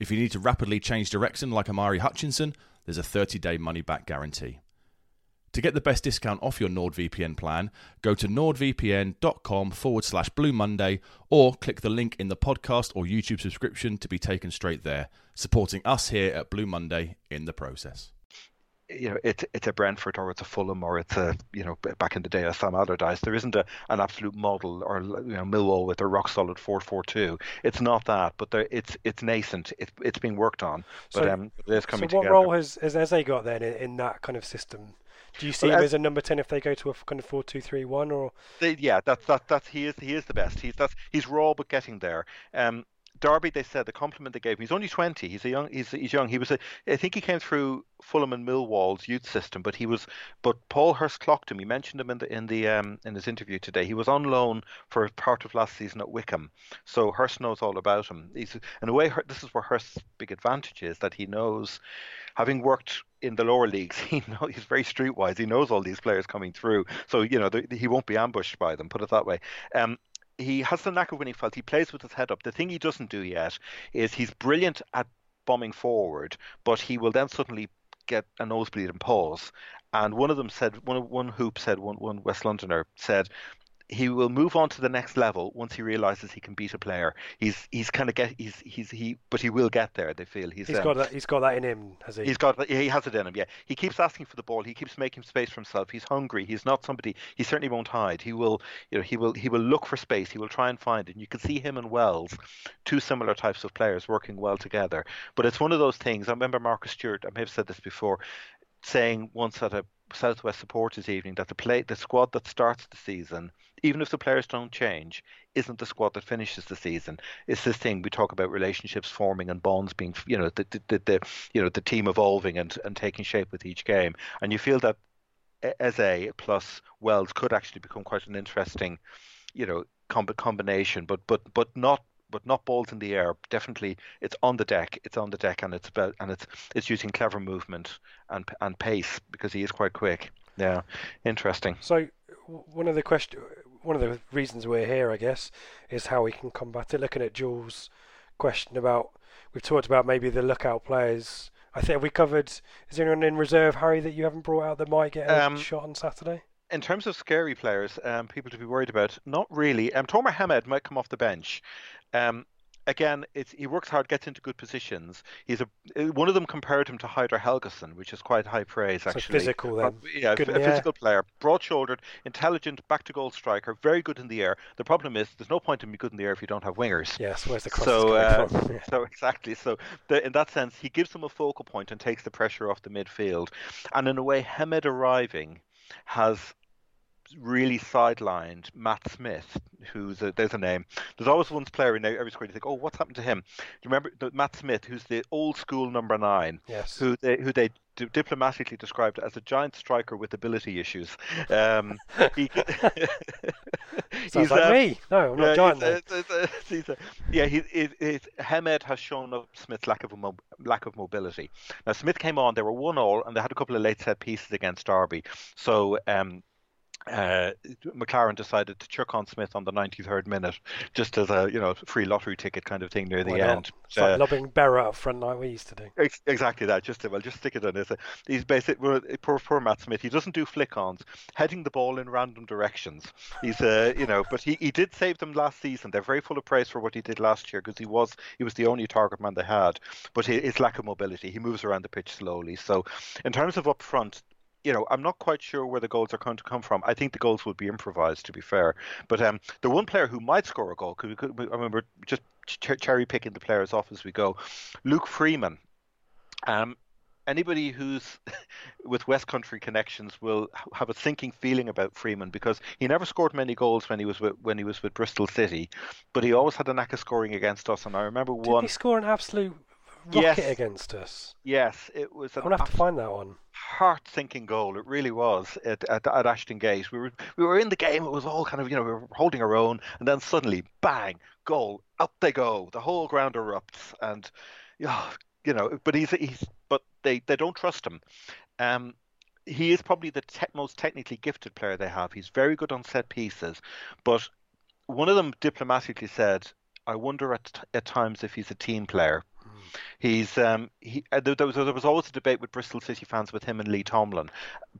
H: If you need to rapidly change direction like Omari Hutchinson, there's a 30 day money back guarantee. To get the best discount off your NordVPN plan, go to nordvpn.com forward slash Blue Monday or click the link in the podcast or YouTube subscription to be taken straight there, supporting us here at Blue Monday in the process
F: you know, it's it's a Brentford or it's a Fulham or it's a you know back in the day a Sam Allardyce. There isn't a an absolute model or you know Millwall with a rock solid four four two. It's not that, but there, it's it's nascent. It, it's being worked on, but so, um, it is coming
E: so what
F: together.
E: role has has Eze got then in, in that kind of system? Do you see well, him as a number ten if they go to a kind of four two three one or?
F: They, yeah, that's that that's he is he is the best. He's that's he's raw but getting there. Um, Derby, they said the compliment they gave him. He's only twenty. He's a young. He's he's young. He was a. I think he came through Fulham and Millwall's youth system, but he was. But Paul Hurst clocked him. He mentioned him in the in the um, in his interview today. He was on loan for part of last season at Wycombe, so Hurst knows all about him. He's in a way. This is where Hurst's big advantage is that he knows, having worked in the lower leagues, *laughs* he know he's very streetwise. He knows all these players coming through, so you know the, he won't be ambushed by them. Put it that way. Um, he has the knack of winning fouls. He plays with his head up. The thing he doesn't do yet is he's brilliant at bombing forward, but he will then suddenly get a nosebleed and pause. And one of them said, one one hoop said, one one West Londoner said, he will move on to the next level once he realizes he can beat a player. He's he's kind of get he's he's he, but he will get there. They feel he's
E: he's
F: um,
E: got that he's got that in him, has he?
F: He's got he has it in him. Yeah, he keeps asking for the ball. He keeps making space for himself. He's hungry. He's not somebody. He certainly won't hide. He will you know he will he will look for space. He will try and find it. And you can see him and Wells, two similar types of players working well together. But it's one of those things. I remember Marcus Stewart. I may have said this before, saying once at a Southwest supporters evening that the play the squad that starts the season, even if the players don't change, isn't the squad that finishes the season. It's this thing we talk about relationships forming and bonds being, you know, the the, the you know the team evolving and and taking shape with each game. And you feel that Eze plus Wells could actually become quite an interesting, you know, combination, but but but not but not balls in the air. Definitely, it's on the deck. It's on the deck, and it's about, and it's it's using clever movement and and pace because he is quite quick. Yeah, interesting.
E: So one of the question one of the reasons we're here, I guess, is how we can combat it. Looking at Jules' question about, we've talked about maybe the lookout players. I think we covered. Is there anyone in reserve, Harry, that you haven't brought out that might get a
F: Um,
E: shot on Saturday?
F: in terms of scary players, um, people to be worried about, not really. Um, Tomer Hemed might come off the bench. Um, again, it's he works hard, gets into good positions. He's a one of them compared him to Heidar Helguson, which is quite high praise actually.
E: So
F: physical
E: then.
F: yeah,
E: Good
F: a
E: the
F: physical player, broad-shouldered, intelligent, back-to-goal striker, very good in the air. The problem is there's no point in being good in the air if you don't have wingers.
E: Yes, where's the cross
F: So, uh. *laughs*
E: Yeah.
F: so exactly. So the, in that sense, he gives them a focal point and takes the pressure off the midfield. And in a way, Hemed arriving has really sidelined Matt Smith, who's a, there's a name. There's always one player in every squad you think, oh, what's happened to him? Do you remember Matt Smith, who's the old school number nine,
E: Yes.
F: who they who they diplomatically described as a giant striker with ability issues. Um, he, *laughs* *laughs*
E: Sounds like
F: uh,
E: me. No, I'm not
F: yeah,
E: giant.
F: he's, uh, he's, uh, *laughs* he's, uh, yeah, he, he, he's, Hemed has shown up Smith's lack of mo- lack of mobility. Now Smith came on; they were one all, and they had a couple of late set pieces against Derby. So um, uh, McClaren decided to chuck on Smith on the 93rd minute, just as a you know free lottery ticket kind of thing near the end.
E: It's like
F: Uh,
E: lobbing Berra up front like we used to do.
F: Ex- Exactly that. Just well, just stick it in. It's a, he's basic. well, Poor, poor Matt Smith. He doesn't do flick-ons, heading the ball in random directions. He's, uh, you know, but he, he did save them last season. They're very full of praise for what he did last year because he was he was the only target man they had. But his lack of mobility, he moves around the pitch slowly. So, in terms of up front. You know, I'm not quite sure where the goals are going to come from. I think the goals will be improvised, to be fair. But um, the one player who might score a goal, could, could, I remember just ch- cherry picking the players off as we go. Luke Freeman, um, anybody who's *laughs* with West Country connections will have a sinking feeling about Freeman because he never scored many goals when he was with, when he was with Bristol City, but he always had a knack of scoring against us. And I remember
E: Didn't
F: one.
E: he score an absolute rocket
F: Yes.
E: against us?
F: Yes, it was
E: I'm gonna have to find that one.
F: Heart-sinking goal. It really was at, at, at Ashton Gate. We were we were in the game. It was all kind of you know we were holding our own, and then suddenly, bang, goal! Up they go. The whole ground erupts, and yeah, you know. But he's he's but they they don't trust him. Um, he is probably the te- most technically gifted player they have. He's very good on set pieces, but one of them diplomatically said, "I wonder at at times if he's a team player." He's um he uh, there, was there was always a debate with Bristol City fans with him and Lee Tomlin.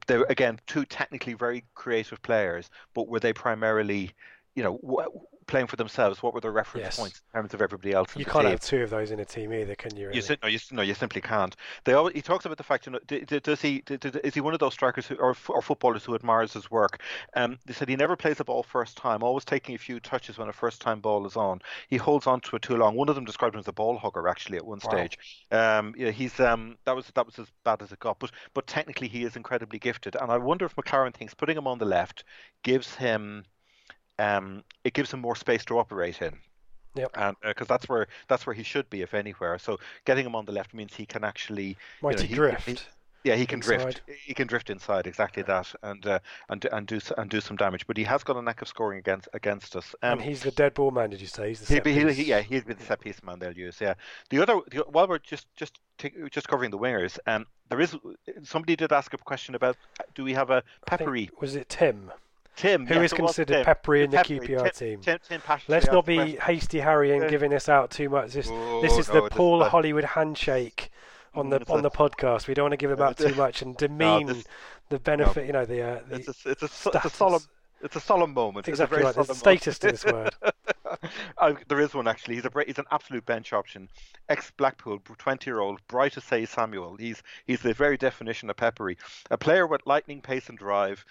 F: They were again two technically very creative players, but were they primarily, you know, w- playing for themselves? What were their reference
E: Yes.
F: points in terms of everybody else?
E: You can't
F: team?
E: have two of those in a team either, can you?
F: You
E: Really?
F: sim- no, you, no, you simply can't. They always, he talks about the fact, you know, d- d- does he, d- d- is he one of those strikers who, or, f- or footballers who admires his work? Um, they said he never plays the ball first time, always taking a few touches when a first time ball is on. He holds on to it too long. One of them described him as a ball hugger actually at one
E: Wow.
F: stage. Um, yeah, he's um, that was that was as bad as it got, but but technically he is incredibly gifted, and I wonder if McClaren thinks putting him on the left gives him. Um, it gives him more space to operate in
E: Yep.
F: and because that's where that's where he should be if anywhere. So getting him on the left means he can actually
E: Mighty
F: he-
E: drift.
F: he- yeah he can drift
E: inside.
F: he can drift inside exactly that and uh, and and do and do some damage. But he has got a knack of scoring against against us. Um,
E: and he's the dead ball man. Did you say he's the
F: he,
E: set
F: he, he, yeah, he'd be the set piece man they'll use. Yeah. The other, the, while we're just just ta- just covering the wingers, um, there is somebody did ask a question about uh, do we have a
E: I think-
F: peppery
E: Was it Tim?
F: Tim?
E: Who
F: yes,
E: is considered peppery in the
F: Peppery,
E: QPR
F: Tim,
E: team?
F: Tim,
E: Let's not be hasty, Harry, and giving this out too much. This, this
F: Oh,
E: is the
F: no,
E: Paul
F: bad.
E: Hollywood handshake on the on the *laughs* podcast. We don't want to give him out too much and *laughs* demean
F: this-
E: the benefit. You know the, uh, the
F: It's a, it's a, it's a solemn it's a solemn moment.
E: Exactly
F: it's a
E: right.
F: very
E: There's
F: solemn
E: status to this word.
F: Uh, *laughs* there is one actually. He's a he's an absolute bench option. Ex Blackpool, twenty year old Bright Osayi-Samuel. He's he's the very definition of peppery. A player with lightning pace and drive.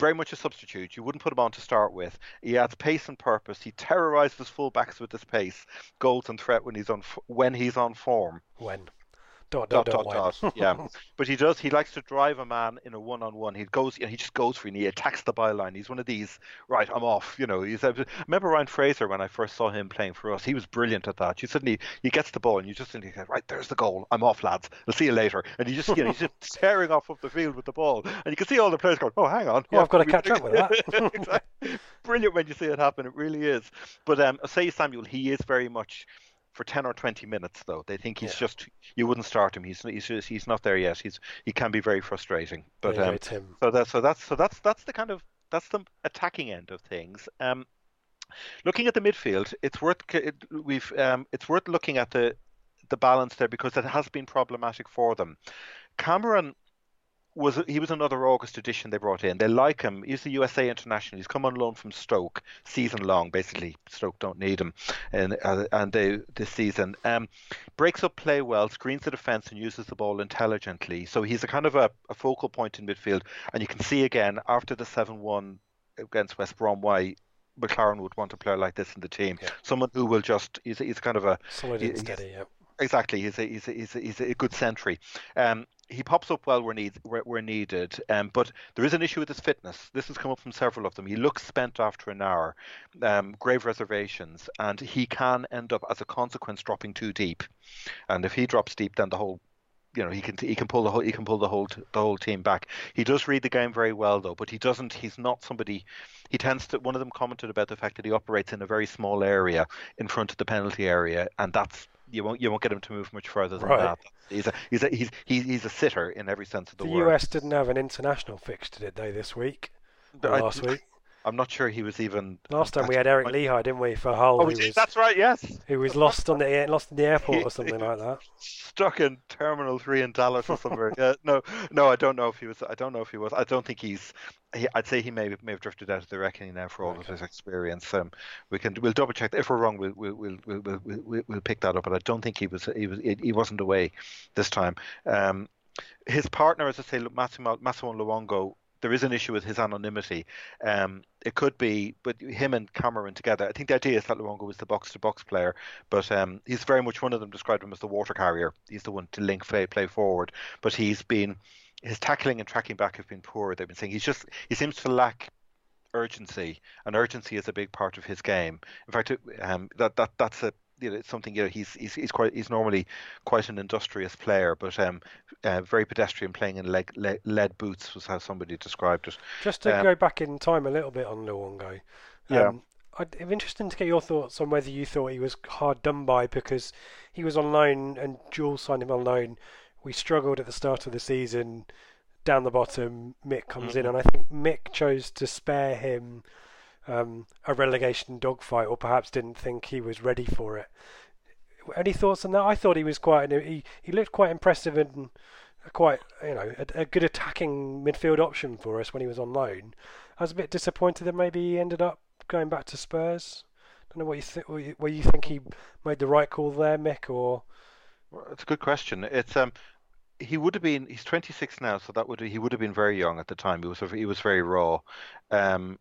F: Very much a substitute. You wouldn't put him on to start with. He adds pace and purpose. He terrorizes fullbacks with his pace, goals and threat when he's on when he's on form.
E: When dot dot
F: Dot
E: dot,
F: dot Yeah, *laughs* but he does. He likes to drive a man in a one-on-one. He goes. You know, he just goes for it. And he attacks the byline. He's one of these. Right, I'm off. You know. He's. I remember Ryan Fraser when I first saw him playing for us. He was brilliant at that. You suddenly he gets the ball and you just think, right, there's the goal. I'm off, lads. I'll see you later. And he just, you know, he's just *laughs* tearing off up the field with the ball, and you can see all the players going, oh, hang on.
E: Oh, I've got to *laughs* catch up with that.
F: exactly. Brilliant when you see it happen. It really is. But um, say Samuel, he is very much for 10 or 20 minutes though they think he's
E: Yeah.
F: just you wouldn't start him he's he's just, he's not there yet he's he can be very frustrating but
E: There you go,
F: um, so that's so that's so that's that's the kind of that's the attacking end of things. Um, looking at the midfield, it's worth we've um, it's worth looking at the the balance there because it has been problematic for them. Cameron was he was another August addition they brought in. They like him. He's the USA international. He's come on loan from Stoke, season long. Basically, Stoke don't need him, and uh, and they this season um, breaks up play well, screens the defence, and uses the ball intelligently. So he's a kind of a, a focal point in midfield. And you can see again after the seven one against West Brom why McClaren would want a player like this in the team. Yeah. Someone who will just he's, he's kind of a
E: solid and steady. Yeah.
F: Exactly, he's a he's a, he's a, he's a good sentry. Um, he pops up well where, need, where, where needed, um, but there is an issue with his fitness. This has come up from several of them. He looks spent after an hour, um, grave reservations, and he can end up, as a consequence, dropping too deep. And if he drops deep, then the whole you know he can he can pull the whole he can pull the whole the whole team back. He does read the game very well though, but he doesn't. He's not somebody. He tends to. One of them commented about the fact that he operates in a very small area in front of the penalty area, and that's you won't you won't get him to move much further than right. that. He's a he's a he's he's a sitter in every sense of the,
E: the
F: word.
E: The US didn't have an international fixture, did they, this week? last week?
F: I'm not sure he was even.
E: Last time we had Eric Lichaj, didn't we, for Hull?
F: Oh, was, that's right. Yes.
E: He was lost on the lost in the airport or something like that. *laughs*
F: Stuck in Terminal Three in Dallas or somewhere. yeah, no, no, I don't know if he was. I don't know if he was. I don't think he's. He, I'd say he may may have drifted out of the reckoning now for all okay. of his experience. Um, we can we'll double check. If we're wrong, we'll we'll we'll we'll, we'll, we'll pick that up. But I don't think he was. He was. He wasn't away this time. Um, his partner, as I say, Massimo, Massimo Luongo, there is an issue with his anonymity. Um, it could be, but him and Cameron together. I think the idea is that Luongo was the box to box player, but um, he's very much one of them described him as the water carrier. He's the one to link play play forward, but he's been his tackling and tracking back have been poor. They've been saying he's just he seems to lack urgency, and urgency is a big part of his game. In fact, um, that that that's a you know, it's something you know he's he's he's quite he's normally quite an industrious player, but um, uh, very pedestrian, playing in leg, le- lead boots was how somebody described it.
E: Just to um, go back in time a little bit on Luongo.
F: Yeah.
E: Um, I'd, I'm interested to get your thoughts on whether you thought he was hard done by because he was on loan and Jules signed him on loan. We struggled at the start of the season, down the bottom. Mick comes mm-hmm. in, and I think Mick chose to spare him um, a relegation dogfight, or perhaps didn't think he was ready for it. Any thoughts on that? I thought he was quite he he looked quite impressive and quite you know a, a, good attacking midfield option for us when he was on loan. I was a bit disappointed that maybe he ended up going back to Spurs. I don't know what you think. Where you think he made the right call there, Mick, or?
F: It's a good question. It's um, he would have been. He's 26 now, so that would he would have been very young at the time. He was he was very raw. Um,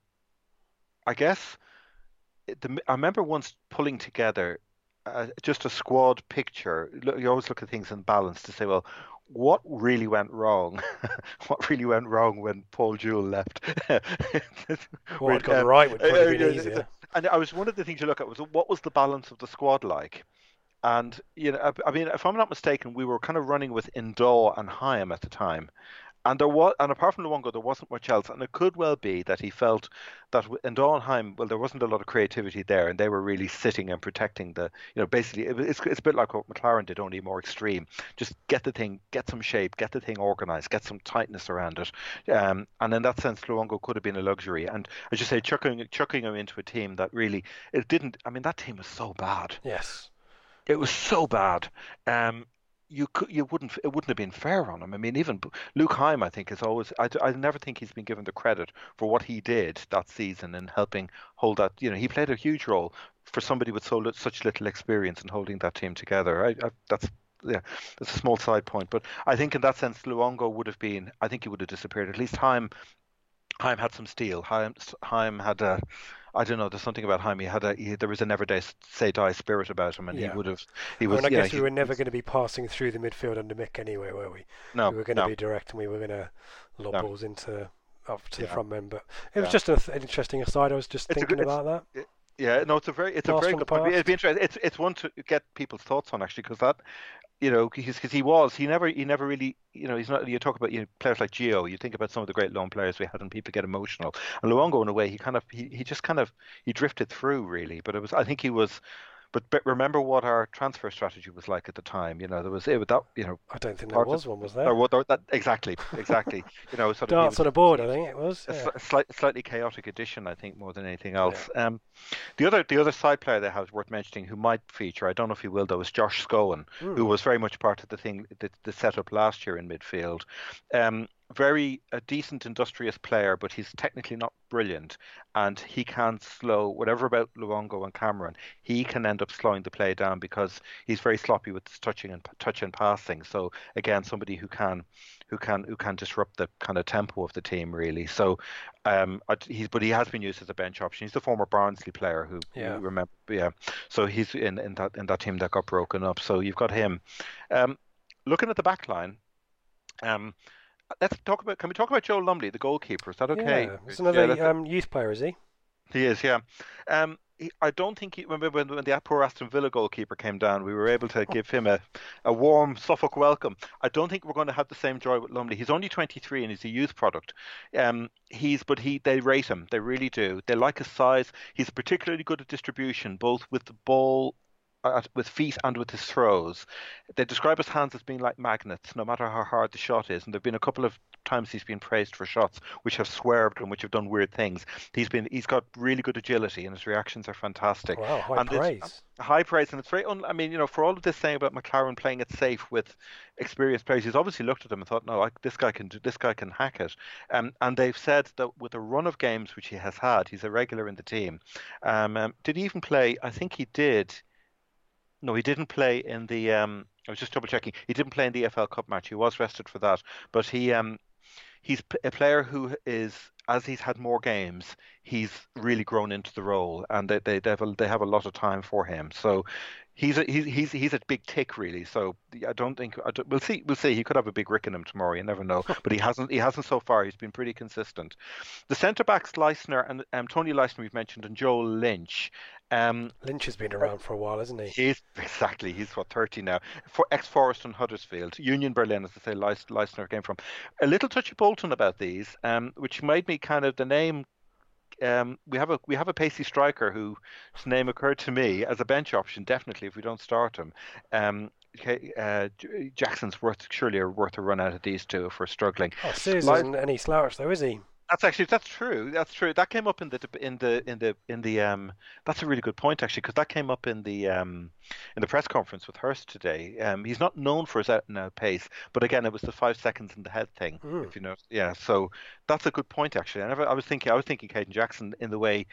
F: I guess the, I remember once pulling together uh, just a squad picture. You always look at things in balance to say, well, what really went wrong? *laughs* what really went wrong when Paul Jewell left? *laughs*
E: what gone um, right would probably uh, easier.
F: And I was one of the things you look at was what was the balance of the squad like? And you know, I, I mean, if I'm not mistaken, we were kind of running with N'Doh and Hyam at the time, and there was, and apart from Luongo, there wasn't much else. And it could well be that he felt that in Dawnheim, well, there wasn't a lot of creativity there, and they were really sitting and protecting the, you know, basically, it, it's it's a bit like what McClaren did, only more extreme. Just get the thing, get some shape, get the thing organised, get some tightness around it. Um, and in that sense, Luongo could have been a luxury. And as you say, chucking chucking him into a team that really it didn't. I mean, that team was so bad.
E: Yes.
F: It was so bad. Um, you could you wouldn't it wouldn't have been fair on him. I mean, even Luke Hyam, I think, is always I, I never think he's been given the credit for what he did that season in helping hold that. You know, he played a huge role for somebody with so such little experience in holding that team together. I, I, that's yeah, that's a small side point, but I think in that sense, Luongo would have been. I think he would have disappeared. At least Hyam, Hyam had some steel. Hyam, Hyam had a I don't know. There's something about Hyam. He had a he, there was a never say die spirit about him, and yeah. he would have. He was.
E: I, mean, I guess
F: know,
E: we were never going to be passing through the midfield under Mick anyway, were we?
F: No.
E: We were going
F: no.
E: to be direct, and we were going to lob no. balls into up to
F: yeah.
E: the front men. But it was yeah. just an interesting aside. I was just it's thinking about that.
F: It, yeah, no, it's a very, it's Last a very good point. It'd be interesting. It's, it's one to get people's thoughts on actually, because that, you know, because he was, he never, he never really, you know, he's not. You talk about you know, players like Gio. You think about some of the great lone players we had, and people get emotional. And Luongo, in a way, he kind of, he, he just kind of, he drifted through really. But it was, I think he was but, but remember what our transfer strategy was like at the time. You know, there was it that you know.
E: I don't think there was of, one, was there?
F: Or, or, that, exactly, exactly. you know, sort
E: darts
F: of,
E: on a board. I think it was
F: yeah. a, sli- slightly chaotic addition. I think more than anything else. Yeah. Um, the other the other side player they have worth mentioning who might feature. I don't know if he will though. Is Josh Scowen, mm. who was very much part of the thing the, the setup last year in midfield. Um, very a decent industrious player, but he's technically not brilliant, and he can slow whatever about Luongo and Cameron. He can end up slowing the play down because he's very sloppy with his touching and touch and passing. So again, somebody who can who can who can disrupt the kind of tempo of the team really. So um, he's but he has been used as a bench option. He's the former Barnsley player who, yeah. who remember yeah. So he's in, in that in that team that got broken up. So you've got him. Um, looking at the back line. Um, let's talk about. Can we talk about Joe Lumley, the goalkeeper? Is that okay?
E: Yeah, he's another yeah, um, youth player, is he?
F: He is, yeah. Um, he, I don't think he, remember when, when the poor Aston Villa goalkeeper came down, we were able to give him a, a warm Suffolk welcome. I don't think we're going to have the same joy with Lumley. He's only 23 and he's a youth product. Um, he's but he they rate him. They really do. They like his size. He's particularly good at distribution, both with the ball with feet and with his throws. They describe his hands as being like magnets, no matter how hard the shot is. And there've been a couple of times he's been praised for shots which have swerved and which have done weird things. He's been he's got really good agility and his reactions are fantastic.
E: Wow, high and praise.
F: High praise, and it's very. Un, I mean, you know, for all of this saying about McClaren playing it safe with experienced players, he's obviously looked at them and thought, no, I, this guy can do, this guy can hack it. Um, and they've said that with a run of games which he has had, he's a regular in the team. Um, um, did he even play? I think he did no, he didn't play in the. Um, I was just double checking. He didn't play in the FL Cup match. He was rested for that, but he um, he's a player who is as he's had more games, he's really grown into the role, and they they they have a, they have a lot of time for him. So he's a, he's he's he's a big tick really. So I don't think I don't, we'll see we'll see. He could have a big rick in him tomorrow. You never know. *laughs* but he hasn't he hasn't so far. He's been pretty consistent. The centre backs Leistner and um, Toni Leistner we've mentioned and Joel Lynch. Um,
E: Lynch has been around for a while, hasn't he?
F: He's *laughs* exactly. He's what thirty now. For ex Forest and Huddersfield, Union Berlin, as I say, Leistner came from. A little touch of Bolton about these, um, which made me kind of the name um, we have a we have a pacey striker whose name occurred to me as a bench option. Definitely, if we don't start him, um, uh, Jackson's worth surely are worth a run out of these two if we're struggling.
E: Oh, Suze isn't any slouch though, is he?
F: That's actually that's true. That's true. That came up in the in the in the in the um. That's a really good point actually, because that came up in the um in the press conference with Hurst today. Um, he's not known for his out and out pace, but again, it was the five seconds in the head thing. Mm. If you know, yeah. So that's a good point actually. I never. I was thinking. I was thinking Kayden Jackson in the way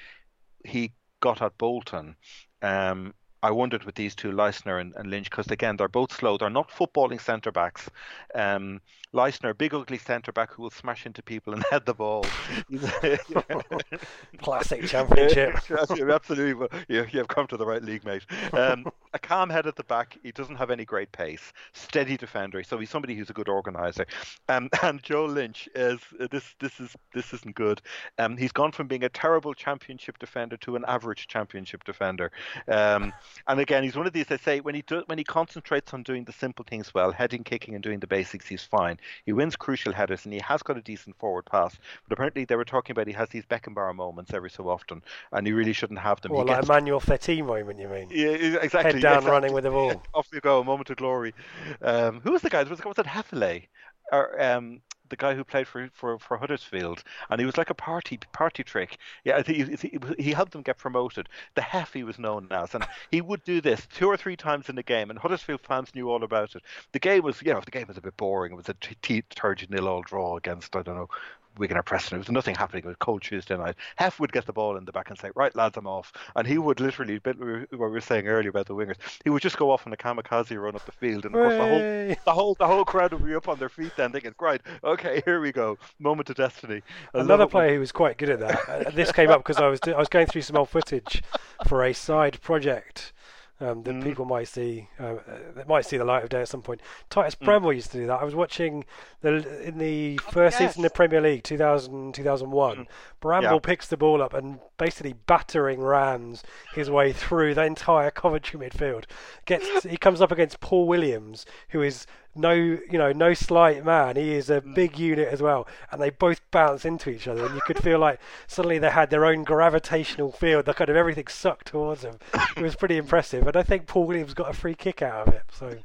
F: he got at Bolton. Um, I wondered with these two, Leistner and, and Lynch, because again, they're both slow. They're not footballing centre backs. Um, Leistner, big ugly centre back who will smash into people and *laughs* head the ball. *laughs*
E: Classic *laughs* championship.
F: Absolutely. You, you've come to the right league, mate. Um, a calm head at the back. He doesn't have any great pace. Steady defender. So he's somebody who's a good organizer. Um, and Joe Lynch is uh, this. This is this isn't good. Um, he's gone from being a terrible championship defender to an average championship defender. Um, and again, he's one of these. They say when he do, when he concentrates on doing the simple things well, heading, kicking, and doing the basics, he's fine. He wins crucial headers and he has got a decent forward pass. But apparently they were talking about he has these Beckenbauer moments every so often, and he really shouldn't have them.
E: Well,
F: he
E: like gets... Emmanuel Petit moment, you mean?
F: Yeah, exactly.
E: Head down,
F: exactly.
E: running with the ball. *laughs*
F: Off you go, a moment of glory. Um, who was the guy? Was, was it Hefele? Or um, the guy who played for, for, for Huddersfield, and he was like a party party trick. Yeah, think he, he, helped them get promoted. The Hef he was known as, and he would do this two or three times in the game, and Huddersfield fans knew all about it. The game was, you know, the game was a bit boring. It was a turgid nil all draw against I don't know Wigan Preston. There was nothing happening. It was cold Tuesday night. Hef would get the ball in the back and say, "Right, lads, I'm off," and he would literally, what we were saying earlier about the wingers, he would just go off on a kamikaze run up the field, and of course the whole the whole the whole crowd would be up on their feet then, thinking, "Right, okay, here we go, moment of destiny."
E: I Another player who was quite good at that. Uh, this came up because I was I was going through some old footage for a side project um, that mm. people might see uh, that might see the light of day at some point. Titus mm. Bramble used to do that. I was watching the in the oh, first yes. season of the Premier League 2000 2001. Mm. Bramble yeah. picks the ball up and basically battering rams his way through the entire Coventry midfield. Gets he comes up against Paul Williams, who is no, you know, no slight man. He is a mm. big unit as well, and they both bounce into each other, and you could feel like suddenly they had their own gravitational field. The kind of everything sucked towards them. It was pretty impressive, and I think Paul Williams got a free kick out of it. So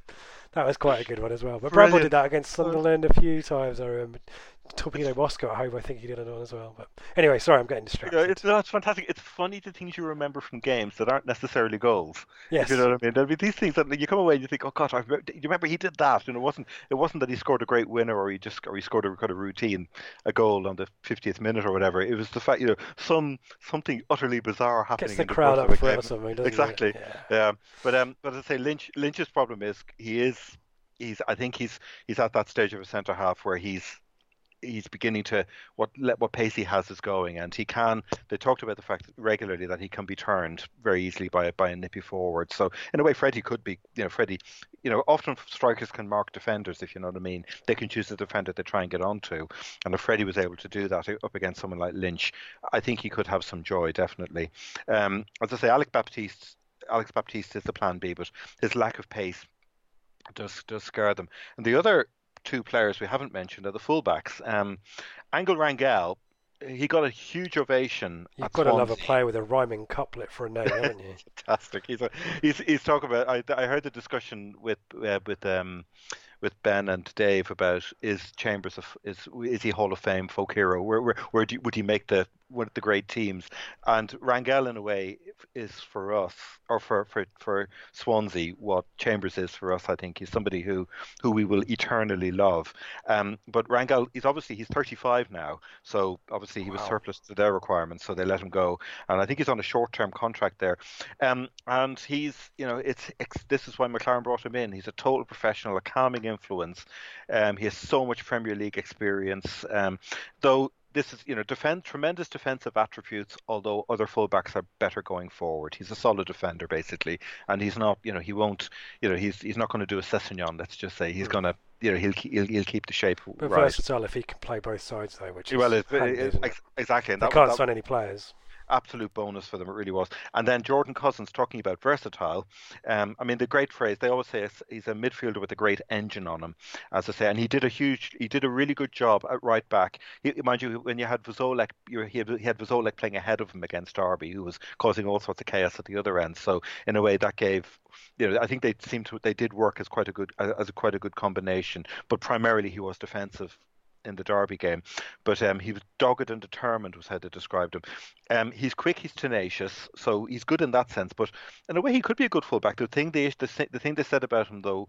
E: that was quite a good one as well. But Bramble did that against Sunderland a few times. I remember. Torpedo Moscow at home, I think he did it on as well. But anyway, sorry, I'm getting distracted.
F: Know, it's, it's fantastic. It's funny the things you remember from games that aren't necessarily goals.
E: Yes.
F: You know what I mean. There'll be these things that you come away and you think, oh God, I remember, you remember he did that. And it wasn't it wasn't that he scored a great winner or he just or he scored a kind of routine a goal on the 50th minute or whatever. It was the fact, you know, some something utterly bizarre happening.
E: Gets the
F: in the
E: crowd up for it
F: game.
E: or something, doesn't
F: exactly.
E: it?
F: Yeah. But um, but as I say, Lynch Lynch's problem is he is he's I think he's he's at that stage of a centre half where he's he's beginning to what what pace he has is going, and he can. They talked about the fact regularly that he can be turned very easily by by a nippy forward. So in a way, Freddie could be. You know, Freddie. You know, often strikers can mark defenders if you know what I mean. They can choose the defender they try and get onto, and if Freddie was able to do that up against someone like Lynch, I think he could have some joy definitely. Um, as I say, Alex Baptiste. Alex Baptiste is the plan B, but his lack of pace does does scare them. And the other two players we haven't mentioned are the fullbacks. Um, Angel Rangel, he got a huge ovation.
E: You've got to love a player with a rhyming couplet for a name, *laughs* haven't you?
F: Fantastic. He's a, he's he's talking about. I I heard the discussion with uh, with um with Ben and Dave about is Chambers of is is he Hall of Fame folk hero? Where where where do you, would he make the one of the great teams? And Rangel in a way is for us or for for for Swansea what Chambers is for us. I think he's somebody who who we will eternally love. Um, but Rangel, he's obviously he's 35 now, so obviously he was
E: Wow.
F: surplus to their requirements, so they let him go. And I think he's on a short-term contract there. Um, and he's, you know, it's, it's this is why McClaren brought him in. He's a total professional, a calming influence. Um, he has so much Premier League experience. Um, though this is, you know, defend tremendous defensive attributes. Although other fullbacks are better going forward. He's a solid defender basically, and he's not, you know, he won't, you know, he's he's not going to do a Sessegnon. Let's just say he's hmm. going to, you know, he'll he'll, he'll keep the shape
E: But
F: right.
E: versatile if he can play both sides, though, which is
F: Well, it,
E: handy,
F: it-
E: isn't it?
F: exactly. And
E: They
F: that,
E: can't
F: that,
E: sign any players.
F: Absolute bonus for them. It really was. And then Jordan Cousins talking about versatile. Um, I mean, the great phrase they always say is he's a midfielder with a great engine on him, as I say. And he did a huge, he did a really good job at right back. He, mind you, when you had Wszołek, you were- he had, he had playing ahead of him against Derby, who was causing all sorts of chaos at the other end. So in a way, that gave. You know, I think they seemed to they did work as quite a good as a quite a good combination, but primarily he was defensive in the Derby game. But um, he was dogged and determined, was how they described him. Um, he's quick, he's tenacious, so he's good in that sense. But in a way, he could be a good fullback. The thing they the, the thing they said about him though,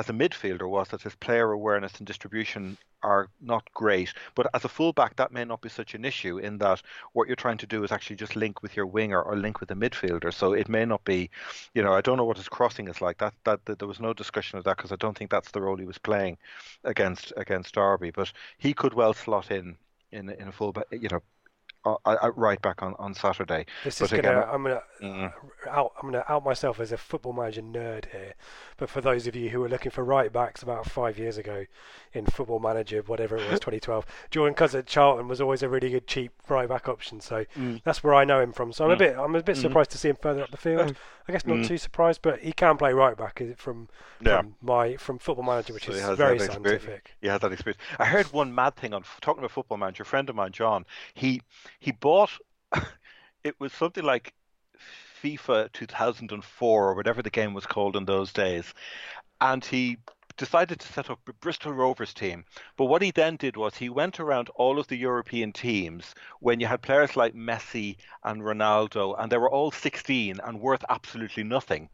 F: as a midfielder, was that his player awareness and distribution are not great. But as a fullback, that may not be such an issue in that what you're trying to do is actually just link with your winger or link with the midfielder. So it may not be, you know, I don't know what his crossing is like. That that, that there was no discussion of that because I don't think that's the role he was playing against against Derby. But he could well slot in in in a fullback, you know. Uh, uh, right back on, on Saturday.
E: This
F: But
E: is gonna. I'm gonna
F: Mm.
E: out. I'm gonna out myself as a football manager nerd here. But for those of you who were looking for right backs about five years ago in Football Manager, whatever it was, *laughs* 2012, Jordan at Charlton was always a really good cheap right back option. So
F: Mm.
E: that's where I know him from. So I'm a bit. I'm a bit surprised to see him further up the field. I guess not
F: Mm.
E: too surprised, but he can play right back from
F: Yeah.
E: from my from Football Manager, which
F: So he
E: is
F: has
E: very
F: that experience.
E: scientific.
F: He has that experience. I heard one mad thing on talking about football manager. A friend of mine, John, he he bought *coughs* it was something like FIFA 2004 or whatever the game was called in those days, and he decided to set up a Bristol Rovers team. But what he then did was he went around all of the European teams when you had players like Messi and Ronaldo, and they were all 16 and worth absolutely nothing.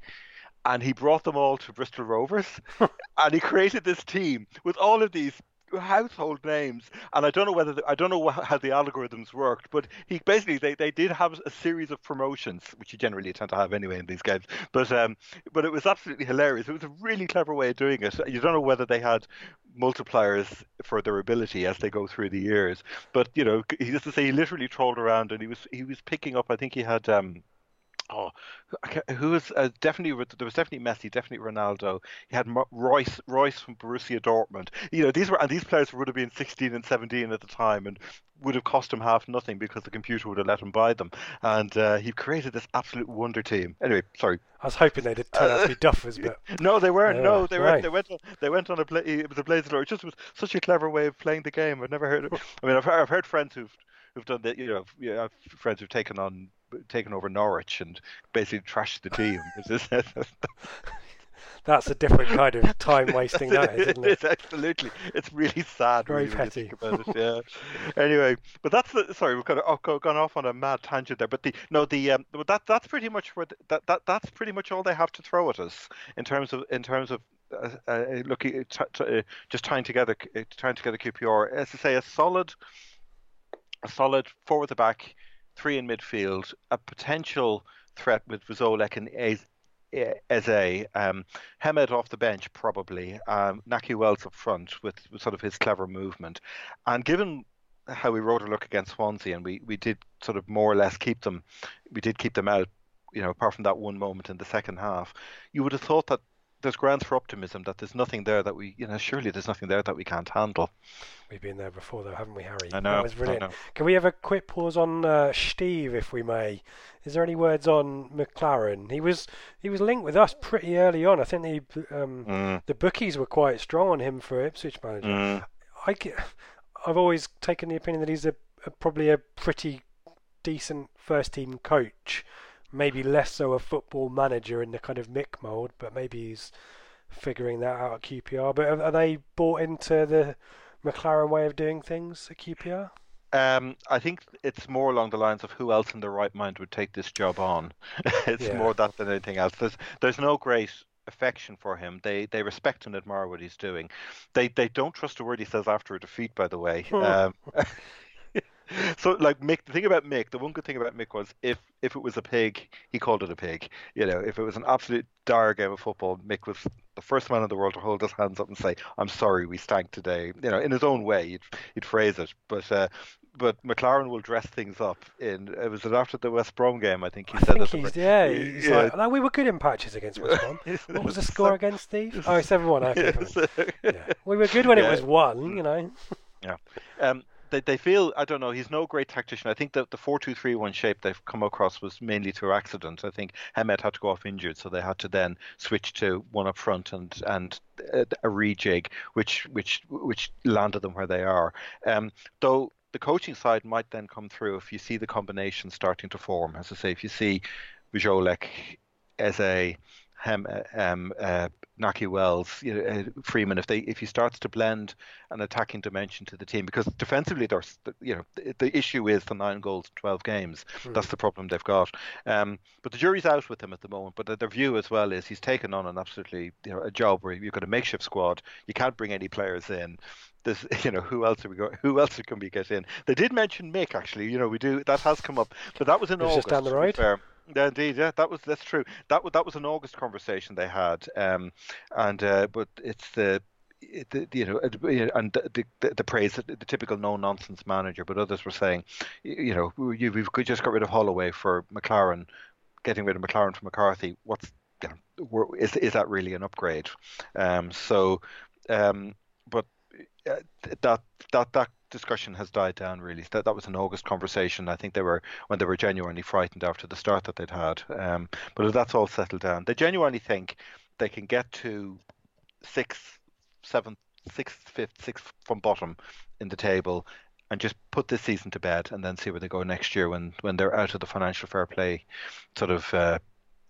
F: And he brought them all to Bristol Rovers, *laughs* and he created this team with all of these household names and i don't know whether the, i don't know how the algorithms worked but he basically they, they did have a series of promotions which you generally tend to have anyway in these games but um but it was absolutely hilarious. It was a really clever way of doing it. You don't know whether they had multipliers for their ability as they go through the years but you know he used to say he literally trolled around and he was he was picking up i think he had um Oh, who was uh, definitely there was definitely Messi, definitely Ronaldo. He had Reus, Reus from Borussia Dortmund. You know, these were and these players would have been 16 and 17 at the time, and would have cost him half nothing because the computer would have let him buy them. And uh, he created this absolute wonder team. Anyway, sorry.
E: I was hoping they'd turn out to be *laughs* Duffers, but *laughs*
F: no, they weren't. no, they weren't. They went. On, they went on a play. It was a Blazer. It just was such a clever way of playing the game. I've never heard. Of, I mean, I've heard, I've heard friends who've who've done that. You know, you know, friends who've taken on taken over Norwich and basically trashed the team. *laughs* *laughs*
E: That's a different kind of time wasting, that is, isn't *laughs* it?
F: It's absolutely. It's really sad.
E: Very
F: really,
E: petty.
F: About it, yeah. anyway, but that's the, sorry, we've kind of gone off on a mad tangent there. But the no, the um, that that's pretty much the, that that that's pretty much all they have to throw at us in terms of in terms of uh, uh, looking t- t- uh, just tying together uh, tying together QPR. As I say, a solid a solid forward the back three in midfield, a potential threat with Wszołek and Eze, um, Hemed off the bench probably, um, Nahki Wells up front with, with, sort of his clever movement, and given how we wrote a look against Swansea and we, we did sort of more or less keep them, we did keep them out, you know, apart from that one moment in the second half, you would have thought that there's grounds for optimism that there's nothing there that we, you know, surely there's nothing there that we can't handle.
E: We've been there before, though, haven't we, Harry?
F: I know.
E: That was brilliant.
F: Know.
E: Can we have a quick pause on uh, Steve, if we may? Is there any words on McClaren? He was he was linked with us pretty early on. I think the um, mm. the bookies were quite strong on him for Ipswich manager. Mm. I I've always taken the opinion that he's a, a probably a pretty decent first team coach maybe less so a football manager in the kind of Mick mould, but maybe he's figuring that out at QPR. But are, are they bought into the McClaren way of doing things at QPR?
F: Um, I think it's more along the lines of who else in their right mind would take this job on. *laughs* it's yeah. more that than anything else. There's there's no great affection for him. They they respect and admire what he's doing. They they don't trust a word he says after a defeat. By the way, um, *laughs* *laughs* so like Mick, the thing about Mick, the one good thing about Mick was if if it was a pig, he called it a pig. You know, if it was an absolute dire game of football, Mick was the first man in the world to hold his hands up and say, "I'm sorry, we stank today." You know, in his own way, he'd, he'd phrase it. But uh, but McClaren will dress things up. In it was after the West Brom game, I think he
E: I
F: said
E: think he's, yeah, he's yeah. like, no, we were good in patches against West Brom. *laughs* what was the score against Steve? Oh, seven one. Okay, *laughs* yeah. we were good when yeah. it was one. You know.
F: Yeah. Um, they, they feel I don't know. He's no great tactician. I think that the four two three one shape they've come across was mainly through accident. I think Hemed had to go off injured, so they had to then switch to one up front and and a, a rejig, which which which landed them where they are. Um, though the coaching side might then come through if you see the combination starting to form. As I say, if you see Wszołek as a um, um, uh, Nahki Wells, you know, uh, Freeman, if they if he starts to blend an attacking dimension to the team, because defensively, there's you know the, the issue is the nine goals, twelve games. Mm. That's the problem they've got. Um, but the jury's out with him at the moment. But their view as well is he's taken on an absolutely you know a job where you've got a makeshift squad. You can't bring any players in. There's, *laughs* you know, who else are we going? Who else can we get in? They did mention Mick actually. You know, we do that has come up, but that was in August.
E: Just down the road.
F: Yeah, indeed, yeah, that was that's true. That was that was an August conversation they had, um, and uh, but it's the the, you know, and the, the, the praise, that the, typical no nonsense manager. But others were saying, you know, you, we've just got rid of Holloway for McClaren, getting rid of McClaren for McCarthy. What's you know, is is that really an upgrade? Um, so, um, but uh, that that that discussion has died down really. That that was an August conversation. I think they were when they were genuinely frightened after the start that they'd had. Um, but that's all settled down, they genuinely think they can get to sixth, seventh, sixth, fifth, sixth from bottom in the table and just put this season to bed and then see where they go next year when when they're out of the financial fair play sort of uh,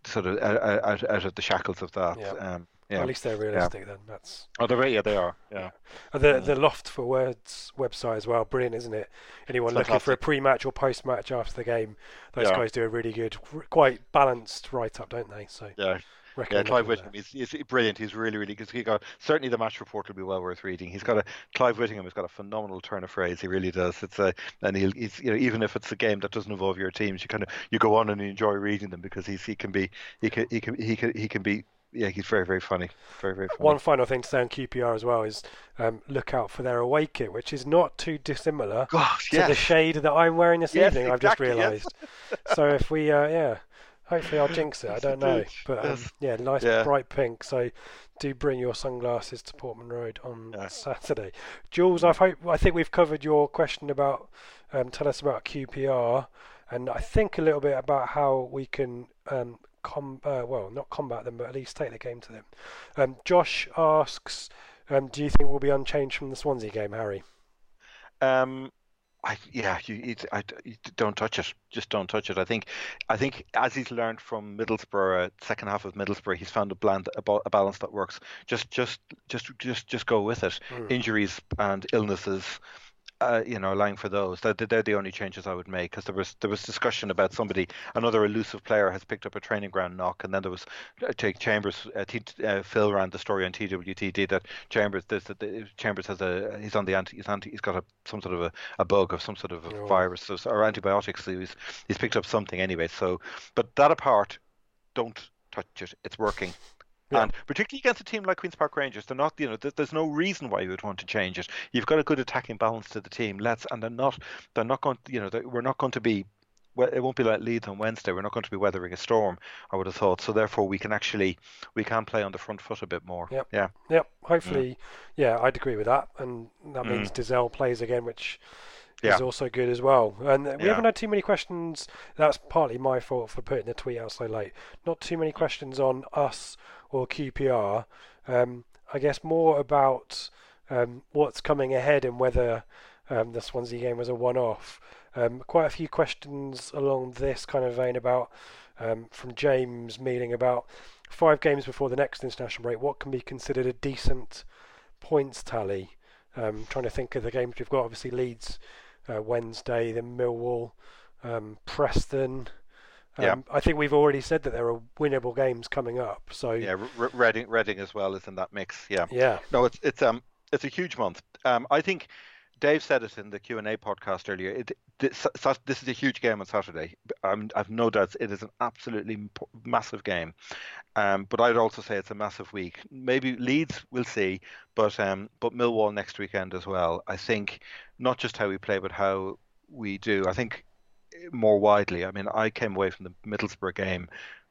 F: sort of out, out, of the shackles of that.
E: Yeah. Um, yeah. at least they're realistic yeah. then. That's
F: oh, they're yeah, they are. Yeah.
E: the the Loft for Words website as well, brilliant, isn't it? Anyone looking for a pre-match or post-match after the game, those yeah. guys do a really good, quite balanced write-up, don't they? So
F: yeah. Yeah, Clive Whittingham, he's, he's brilliant. He's really, really good. He got certainly the match report will be well worth reading. He's got a Clive Whittingham has got a phenomenal turn of phrase. He really does. It's a and he'll he's you know even if it's a game that doesn't involve your teams, you kind of you go on and you enjoy reading them because he's he can be he can he can he can he can be yeah, he's very, very funny. Very, very funny.
E: One final thing to say on QPR as well is um, look out for their away kit, which is not too dissimilar
F: Gosh,
E: to
F: yes.
E: the shade that I'm wearing this
F: yes,
E: evening.
F: Exactly,
E: I've just realised. Yes. so if we, uh, yeah, Hopefully, I'll jinx it. I don't know, but um, yeah, nice
F: Yeah.
E: bright pink. So, do bring your sunglasses to Portman Road on
F: Yeah.
E: Saturday. Jules, I hope I think we've covered your question about. Um, tell us about QPR, and I think a little bit about how we can um, com uh, well not combat them, but at least take the game to them. Um, Josh asks, um, do you think we'll be unchanged from the Swansea game, Harry?
F: Um, I yeah, you, it, I, you don't touch it. Just don't touch it. I think, I think as he's learned from Middlesbrough, uh, second half of Middlesbrough, he's found a blend, a, a balance that works. Just, just, just, just, just go with it. Injuries and illnesses. Uh, you know, allowing for those. They're, they're the only changes I would make because there was there was discussion about somebody, another elusive player has picked up a training ground knock, and then there was uh, Jake Chambers. Uh, T, uh, Phil ran the story on TWTD that Chambers this that the, Chambers has a he's on the anti he's anti he's got a some sort of a, a bug of some sort of a
E: Oh.
F: virus or antibiotics. So he's he's picked up something anyway. So, but that apart, don't touch it. It's working.
E: Yeah.
F: And particularly against a team like Queens Park Rangers, they're not, you know, there's no reason why you would want to change it. You've got a good attacking balance to the team. Let's, and they're not, they're not going, you know, we're not going to be, well, it won't be like Leeds on Wednesday. We're not going to be weathering a storm. I would have thought. So therefore, we can actually, we can play on the front foot a bit more.
E: Yep.
F: Yeah.
E: Yep. Hopefully, yeah, I'd agree with that, and that means Dozzell plays again, which is
F: Mm.
E: Also good as well. And we
F: Yeah.
E: haven't had too many questions. That's partly my fault for putting the tweet out so late. Not too many questions on us or QPR. Um, I guess more about um, what's coming ahead and whether um, the Swansea game was a one-off. Um, quite a few questions along this kind of vein about um, from James Mealing about five games before the next international break. What can be considered a decent points tally? Um, trying to think of the games we've got. Obviously, Leeds uh, Wednesday, then Millwall, um, Preston. Um,
F: Yeah.
E: I think we've already said that there are winnable games coming up. So
F: Yeah. R- Reading, Reading as well is in that mix. Yeah.
E: yeah,
F: No, it's it's um it's a huge month. Um, I think Dave said it in the Q and A podcast earlier. It, this, this is a huge game on Saturday. I'm, I've no doubts it is an absolutely massive game. Um, but I'd also say it's a massive week. Maybe Leeds, we'll see, but um, but Millwall next weekend as well. I think not just how we play, but how we do. I think more widely. I mean, I came away from the Middlesbrough game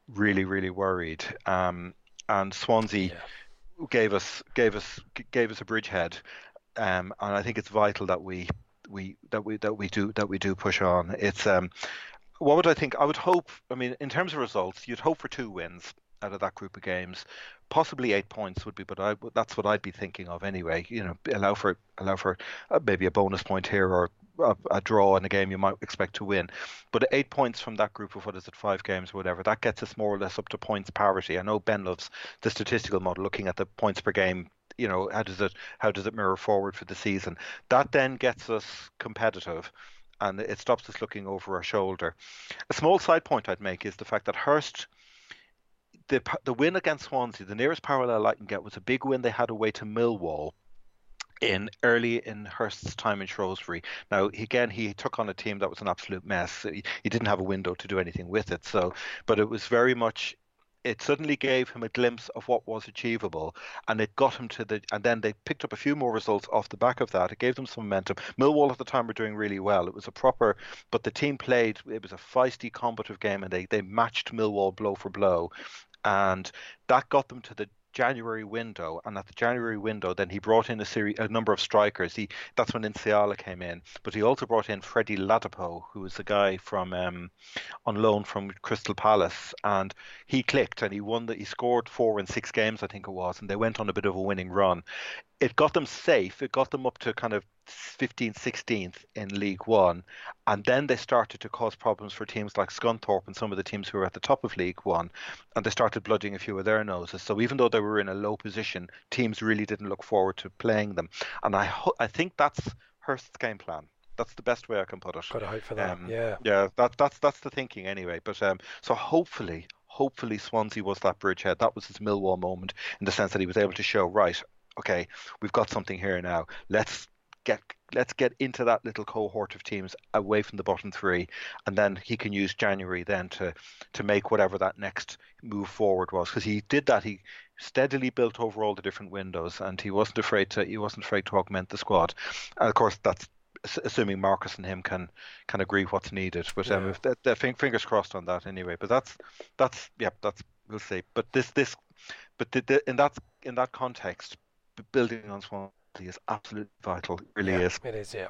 F: really, really worried. Um, and Swansea gave us gave us gave us a bridgehead, um, and I think it's vital that we we that we that we do that we do push on. It's um, what would I think? I would hope. I mean, in terms of results, you'd hope for two wins out of that group of games. Possibly eight points would be, but I that's what I'd be thinking of anyway. You know, allow for allow for uh, maybe a bonus point here or a, a draw in a game you might expect to win. But eight points from that group of what is it, five games or whatever, that gets us more or less up to points parity. I know Ben loves the statistical model, looking at the points per game. You know, how does it how does it mirror forward for the season? That then gets us competitive. And it stops us looking over our shoulder. A small side point I'd make is the fact that Hurst the the win against Swansea, the nearest parallel I can get was a big win they had away to Millwall in early in Hurst's time in Shrewsbury. Now again, he took on a team that was an absolute mess. He, he didn't have a window to do anything with it. So, but it was very much. It suddenly gave him a glimpse of what was achievable, and it got him to the. And then they picked up a few more results off the back of that. It gave them some momentum. Millwall at the time were doing really well. It was a proper, but the team played. It was a feisty, combative game, and they they matched Millwall blow for blow and that got them to the January window. And at the January window, then he brought in a series, a number of strikers. He that's when Inciala came in, but he also brought in Freddie Ladapo, who was the guy from um, on loan from Crystal Palace, and he clicked and he won. The, he scored four in six games, I think it was, and they went on a bit of a winning run. It got them safe. It got them up to kind of 15th, 16th in League One, and then they started to cause problems for teams like Scunthorpe and some of the teams who were at the top of League One, and they started blooding a few of their noses. So even though they were in a low position, teams really didn't look forward to playing them, and I ho- I think that's Hurst's game plan. That's the best way I can put it.
E: Got to hope for that.
F: Um,
E: yeah.
F: Yeah, that that's that's the thinking anyway. But um, so hopefully, hopefully Swansea was that bridgehead. That was his Millwall moment in the sense that he was able to show right. Okay, we've got something here now. Let's get let's get into that little cohort of teams away from the bottom three, and then he can use January then to to make whatever that next move forward was because he did that. He steadily built over all the different windows, and he wasn't afraid to he wasn't afraid to augment the squad. And of course, that's assuming Marcus and him can can agree what's needed. But um,
E: Yeah.
F: if they're, they're fingers crossed on that anyway. But that's that's yeah, that's we'll see. But this this but the, the, in that in that context, building on Swansea is absolutely vital. It really
E: yeah,
F: is.
E: It is, yeah.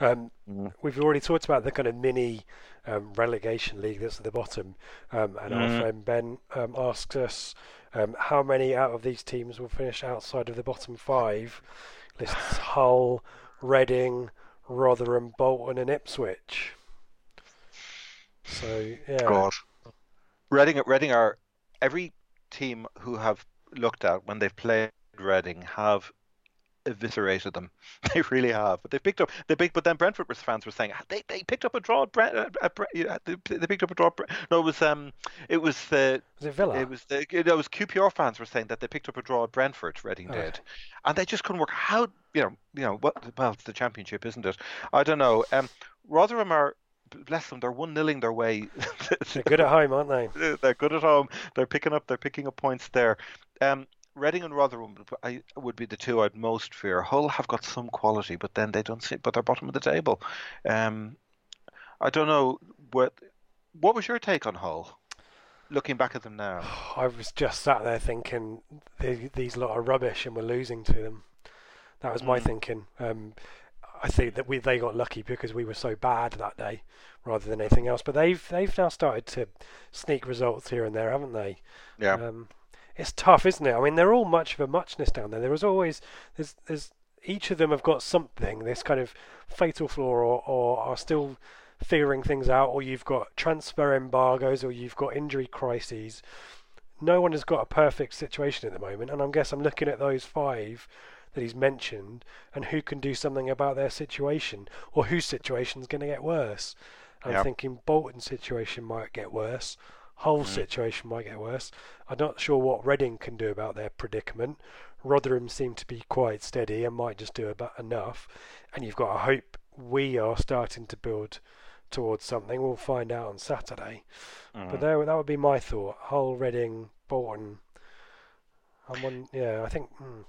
E: Um,
F: Mm.
E: We've already talked about the kind of mini um, relegation league that's at the bottom, um, and our
F: Mm.
E: friend Ben um, asks us um, how many out of these teams will finish outside of the bottom five. Lists *sighs* Hull, Reading, Rotherham, Bolton, and Ipswich. So yeah,
F: God. Reading, Reading are every team who have looked at when they've played Reading have eviscerated them. *laughs* They really have. But they picked up. They picked. But then Brentford fans were saying they, they picked up a draw. At Brent, uh, they, picked up a draw. at Brent- No, it was um, it was the
E: was it Villa?
F: it was the it was QPR fans were saying that they picked up a draw at Brentford. Reading
E: Oh.
F: did, and they just couldn't work. How you know you know what? Well, it's the championship, isn't it? I don't know. Um, Rotherham are bless them. They're one nilling their way.
E: They're good at home, aren't they? *laughs*
F: they're good at home. They're picking up. They're picking up points there. Um, Reading and Rotherham would- I, would be the two I'd most fear. Hull have got some quality, but then they don't sit. But they're bottom of the table. Um, I don't know what. What was your take on Hull? Looking back at them now, *sighs*
E: I was just sat there thinking the, these lot are rubbish and we're losing to them. That was my
F: Mm.
E: thinking. Um, I think that we they got lucky because we were so bad that day, rather than anything else. But they've they've now started to sneak results here and there, haven't they?
F: yeah,
E: Um, it's tough, isn't it? I mean, they're all much of a muchness down there. There is always there's there's each of them have got something, this kind of fatal flaw, or, or are still figuring things out, or you've got transfer embargoes, or you've got injury crises. No one has got a perfect situation at the moment, and I guess I'm looking at those five that he's mentioned, and who can do something about their situation, or whose situation's going to get worse. I'm
F: Yeah.
E: thinking Bolton's situation might get worse. Hull's situation might get worse. I'm not sure what Reading can do about their predicament. Rotherham seem to be quite steady and might just do about enough. And you've got to hope we are starting to build towards something. We'll find out on Saturday. But there, that would be my thought. Hull, Reading, Bolton. I'm one, yeah, I think hmm,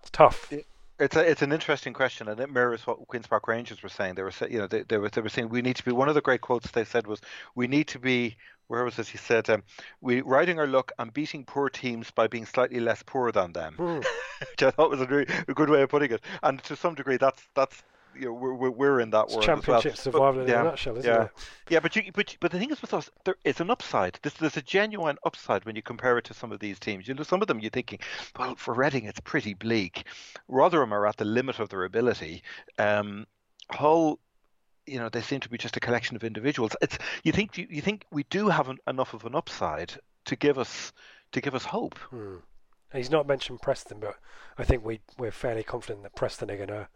E: it's tough.
F: It's a, it's an interesting question, and it mirrors what Queens Park Rangers were saying. They were you know they, they were they were saying we need to be. One of the great quotes they said was, "We need to be." Where was it? He said, um, "We riding our luck and beating poor teams by being slightly less poor than them,"
E: Hmm. *laughs*
F: which I thought was a, really, a good way of putting it. And to some degree, that's that's you know we're we're, we're in that
E: It's
F: world as well.
E: championship
F: But-
E: survival in
F: yeah,
E: a nutshell, isn't
F: yeah.
E: it?
F: Yeah, but you, but but the thing is with us, there is an upside. There's, there's a genuine upside when you compare it to some of these teams. You know, some of them you're thinking, well, for Reading it's pretty bleak. Rotherham are at the limit of their ability. Um, Hull, you know, they seem to be just a collection of individuals. It's you think you, you think we do have an, enough of an upside to give us to give us hope.
E: Hmm. He's not mentioned Preston, but I think we we're fairly confident that Preston are going to.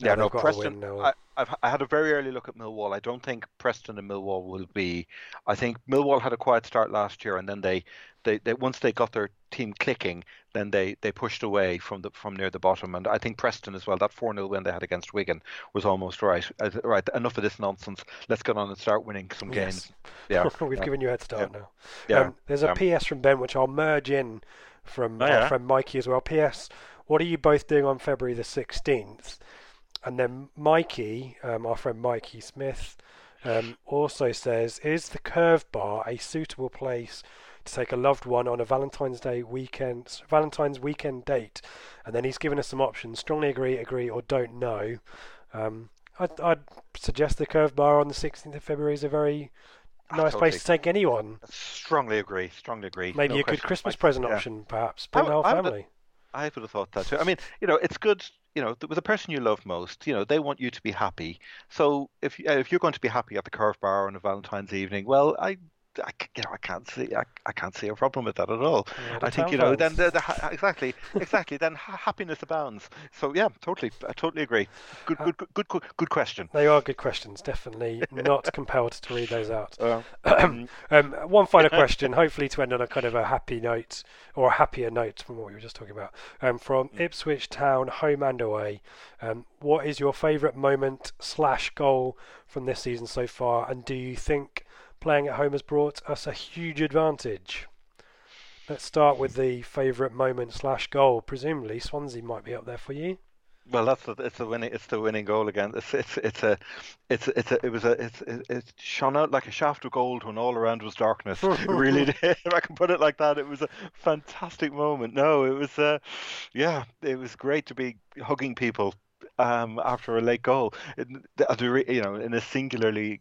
F: Yeah, no,
E: they've got to
F: Preston. I, I've, I had a very early look at Millwall. I don't think Preston and Millwall will be. I think Millwall had a quiet start last year, and then they, they, they once they got their team clicking, then they, they pushed away from the from near the bottom. And I think Preston as well. That four 0 win they had against Wigan was almost right. Uh, Right, enough of this nonsense. Let's get on and start winning some games.
E: Yes. *laughs*
F: Yeah,
E: We've
F: yeah.
E: given you a head start now.
F: Yeah,
E: Um, there's a
F: yeah.
E: PS from Ben, which I'll merge in from
F: Oh,
E: our
F: yeah.
E: friend Mikey as well. PS, what are you both doing on February the 16th? And then Mikey, um, our friend Mikey Smith, um, also says, is the Curve Bar a suitable place to take a loved one on a Valentine's Day weekend, Valentine's weekend date? And then he's given us some options: strongly agree, agree, or don't know. Um, I'd, I'd suggest the Curve Bar on the 16th of February is a very nice place to take anyone.
F: Strongly agree. Strongly agree.
E: Maybe
F: No
E: a good. Christmas present
F: yeah.
E: option, perhaps. The whole family.
F: I would have thought that too. I mean, you know, it's good. You know, with the person you love most, you know, they want you to be happy. So if uh, if you're going to be happy at the Curve Bar on a Valentine's evening, well, I, I you know, I can't see, I, I can't see a problem with that at all.
E: Yeah,
F: I think you know, then the, the, *laughs* exactly, exactly, then happiness abounds. So yeah, totally, I totally agree. Good, good, good, good, good, good question.
E: They are good questions. Definitely not *laughs* compelled to read those out.
F: Uh,
E: um, one final *laughs* question, hopefully to end on a kind of a happy note or a happier note from what we were just talking about. Um, from Ipswich Town, home and away. Um, what is your favourite moment slash goal from this season so far? And do you think playing at home has brought us a huge advantage? Let's start with the favourite moment slash goal. Presumably Swansea might be up there for you.
F: Well, that's the, it's the winning it's the winning goal again. It's it's it's a it's it's a, it was a it's it, it shone out like a shaft of gold when all around was darkness. it *laughs* really did. *laughs* If I can put it like that, it was a fantastic moment. No, it was uh, yeah, it was great to be hugging people um, after a late goal. It, you know, in a singularly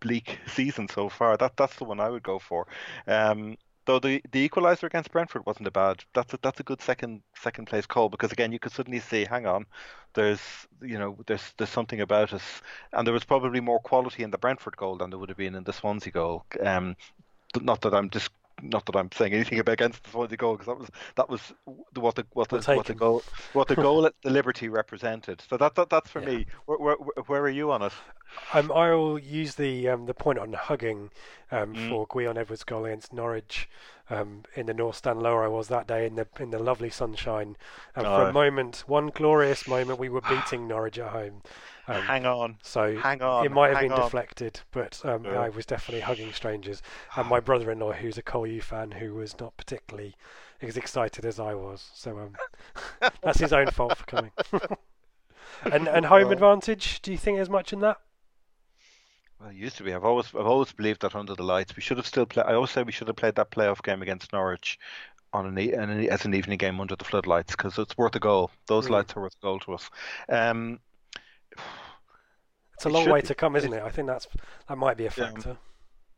F: bleak *laughs* season so far, that that's the one I would go for. Um, Though the, the equaliser against Brentford wasn't a bad. That's a that's a good second second place call because again you could suddenly see, hang on, there's you know there's there's something about us, and there was probably more quality in the Brentford goal than there would have been in the Swansea goal. Um, not that I'm just not that I'm saying anything against the Swansea goal because that was that was what the what the, what the goal what the *laughs* goal at the Liberty represented. So that, that that's for yeah. me. Where, where, where, are you on it?
E: Um, I'll use the um, the point on hugging um, mm. for Gwion Edwards' goal against Norwich um, in the North Stand lower I was that day in the in the lovely sunshine. And oh. for a moment, one glorious moment, we were beating Norwich at home.
F: Um, hang on.
E: So
F: hang on.
E: It might have been
F: on.
E: deflected, but um, I was definitely hugging strangers. And my *sighs* brother-in-law, who's a Col U fan, who was not particularly as excited as I was. So um, *laughs* that's his own fault for coming. *laughs* and and *laughs* home advantage. Do you think there's much in that?
F: Well, it used to be. I've always I've always believed that under the lights we should have still played. I always say we should have played that playoff game against Norwich on an, an as an evening game under the floodlights because it's worth a goal. Those mm. lights are worth a goal to us. Um,
E: it's a long way to come, isn't it? I think that's that might be a factor.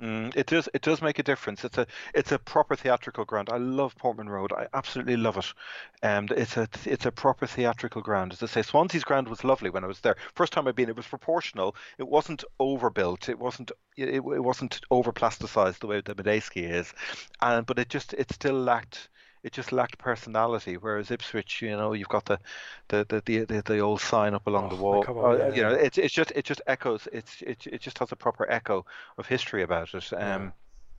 F: Mm, it does. It does make a difference. It's a it's a proper theatrical ground. I love Portman Road. I absolutely love it. And it's a it's a proper theatrical ground. As I say, Swansea's ground was lovely when I was there. First time I've been, it was proportional. It wasn't overbuilt. It wasn't it, it wasn't over plasticized the way the Madejski is, and but it just it still lacked it just lacked personality. Whereas Ipswich, you know, you've got the the the the, the old sign up along oh, the wall. On, uh, yeah. You know, it's it's just it just echoes. It's it it just has a proper echo of history about it. Um, yeah.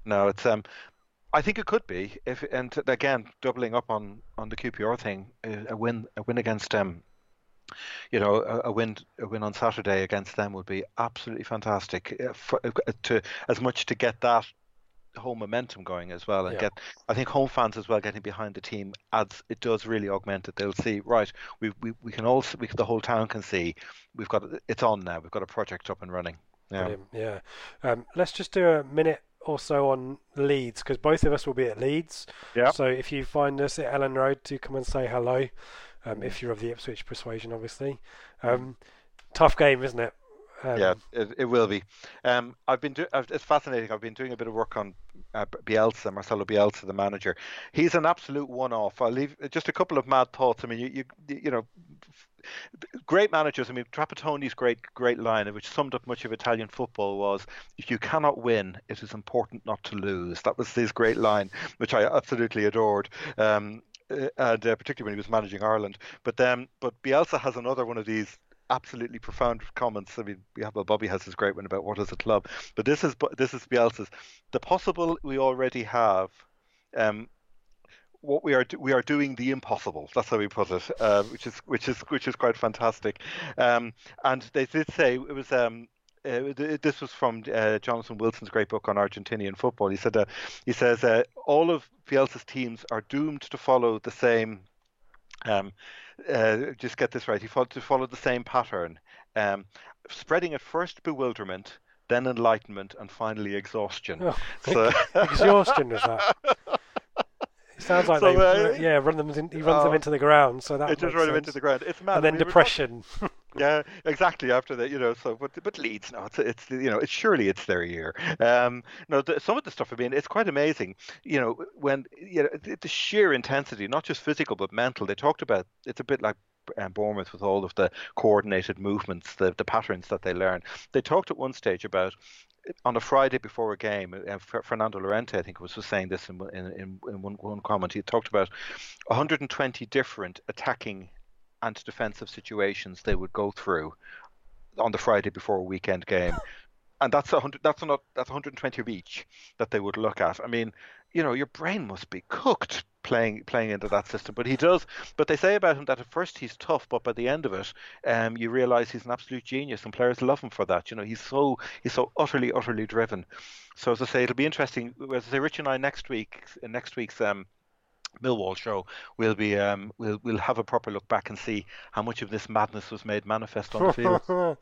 F: no, it's um. I think it could be if, and again, doubling up on, on the QPR thing, a win a win against them, um, you know, a, a, win a win on Saturday against them would be absolutely fantastic. Uh, for, uh, to as much to get that whole momentum going as well and yeah. get I think home fans as well getting behind the team adds it does really augment it. They'll see right we we, we can all we, the whole town can see we've got it's on now we've got a project up and running.
E: Yeah. Brilliant. yeah. Um, let's just do a minute or so on Leeds because both of us will be at Leeds.
F: Yeah.
E: So if you find us at Elland Road do come and say hello um, if you're of the Ipswich persuasion obviously. Um, tough game isn't it
F: um, yeah, it, it will be. Um, I've been do- it's fascinating. I've been doing a bit of work on uh, Bielsa, Marcelo Bielsa, the manager. He's an absolute one-off. I'll leave just a couple of mad thoughts. I mean, you you, you know, great managers. I mean, Trapattoni's great great line, which summed up much of Italian football, was if you cannot win, it is important not to lose. That was his great line, which I absolutely adored. Um, uh, and uh, particularly when he was managing Ireland. But then, but Bielsa has another one of these absolutely profound comments. I mean, we have Bobby has his great one about what is a club, but this is this is Bielsa's. The possible we already have. Um, what we are we are doing the impossible. That's how we put it, uh, which is which is which is quite fantastic. Um, and they did say it was um, uh, this was from uh, Jonathan Wilson's great book on Argentinian football. He said uh, he says uh, all of Bielsa's teams are doomed to follow the same um, uh, just get this right. He followed to follow the same pattern, um, spreading at first bewilderment, then enlightenment, and finally exhaustion. Oh,
E: so, exhaustion was that. *laughs* It sounds like so, they, uh, yeah, run them. In, he runs uh, them into the ground. So that
F: it just run them into the ground. It's mad.
E: And then depression. *laughs*
F: yeah, exactly. After that, you know. So, but but Leeds, no, it's it's you know, it's surely it's their year. Um, no, the, some of the stuff. I mean, it's quite amazing. You know, when you know the, the sheer intensity, not just physical but mental. They talked about it's a bit like um, Bournemouth with all of the coordinated movements, the, the patterns that they learn. They talked at one stage about on a Friday before a game, uh, Fernando Llorente, I think, was, was saying this in, in, in one, one comment. He talked about 120 different attacking and defensive situations they would go through on the Friday before a weekend game. *sighs* and that's a hundred. That's not. That's 120 of each that they would look at. I mean, you know, your brain must be cooked playing playing into that system. But he does. But they say about him that at first he's tough, but by the end of it, um, you realise he's an absolute genius, and players love him for that. You know, he's so he's so utterly utterly driven. So as I say, it'll be interesting. As I say, Rich and I next week next week's um, Millwall show, we'll be um, we'll we'll have a proper look back and see how much of this madness was made manifest on the field. *laughs*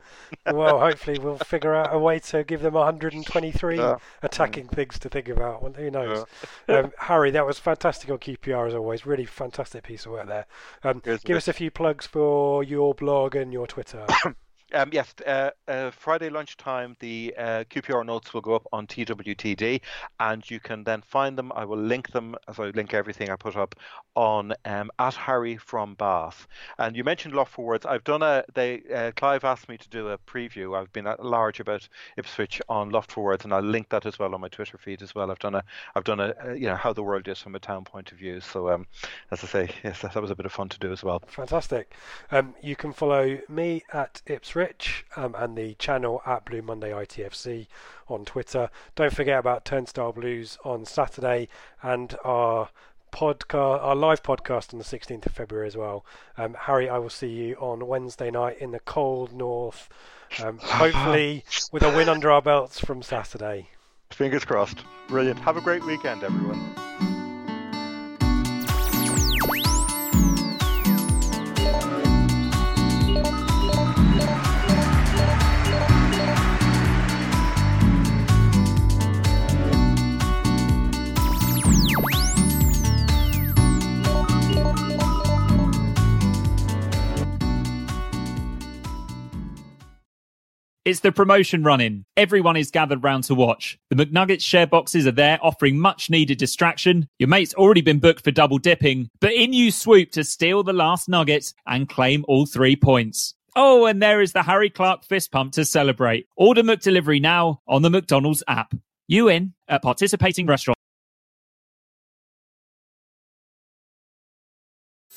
E: well, hopefully we'll figure out a way to give them 123
F: Yeah.
E: attacking things to think about. Well, who knows? *laughs* um, Harry, that was fantastic on QPR as always. Really fantastic piece of work there. Um, give
F: mate.
E: us a few plugs for your blog and your Twitter. *coughs*
F: Um, yes, uh, uh, Friday lunchtime, the uh, QPR notes will go up on TWTD, and you can then find them. I will link them, as I link everything I put up on um, at Harry from Bath. And you mentioned Loft for Words. I've done a. They uh, Clive asked me to do a preview. I've been at large about Ipswich on Loft for Words, and I'll link that as well on my Twitter feed as well. I've done a. I've done a. uh you know how the world is from a town point of view. So um, as I say, yes, that, that was a bit of fun to do as well.
E: Fantastic. Um, you can follow me at Ipswich um, and the channel at Blue Monday ITFC on Twitter. Don't forget about Turnstile Blues on Saturday and our podcast, our live podcast on the 16th of February as well. Um, Harry, I will see you on Wednesday night in the cold north. Um, *sighs* hopefully, with a win under our belts from Saturday.
F: Fingers crossed. Brilliant. Have a great weekend, everyone.
D: It's the promotion running. Everyone is gathered round to watch. The McNuggets share boxes are there offering much needed distraction. Your mate's already been booked for double dipping, but in you swoop to steal the last nugget and claim all three points. Oh, and there is the Harry Clark fist pump to celebrate. Order McDelivery now on the McDonald's app. You in at participating restaurants.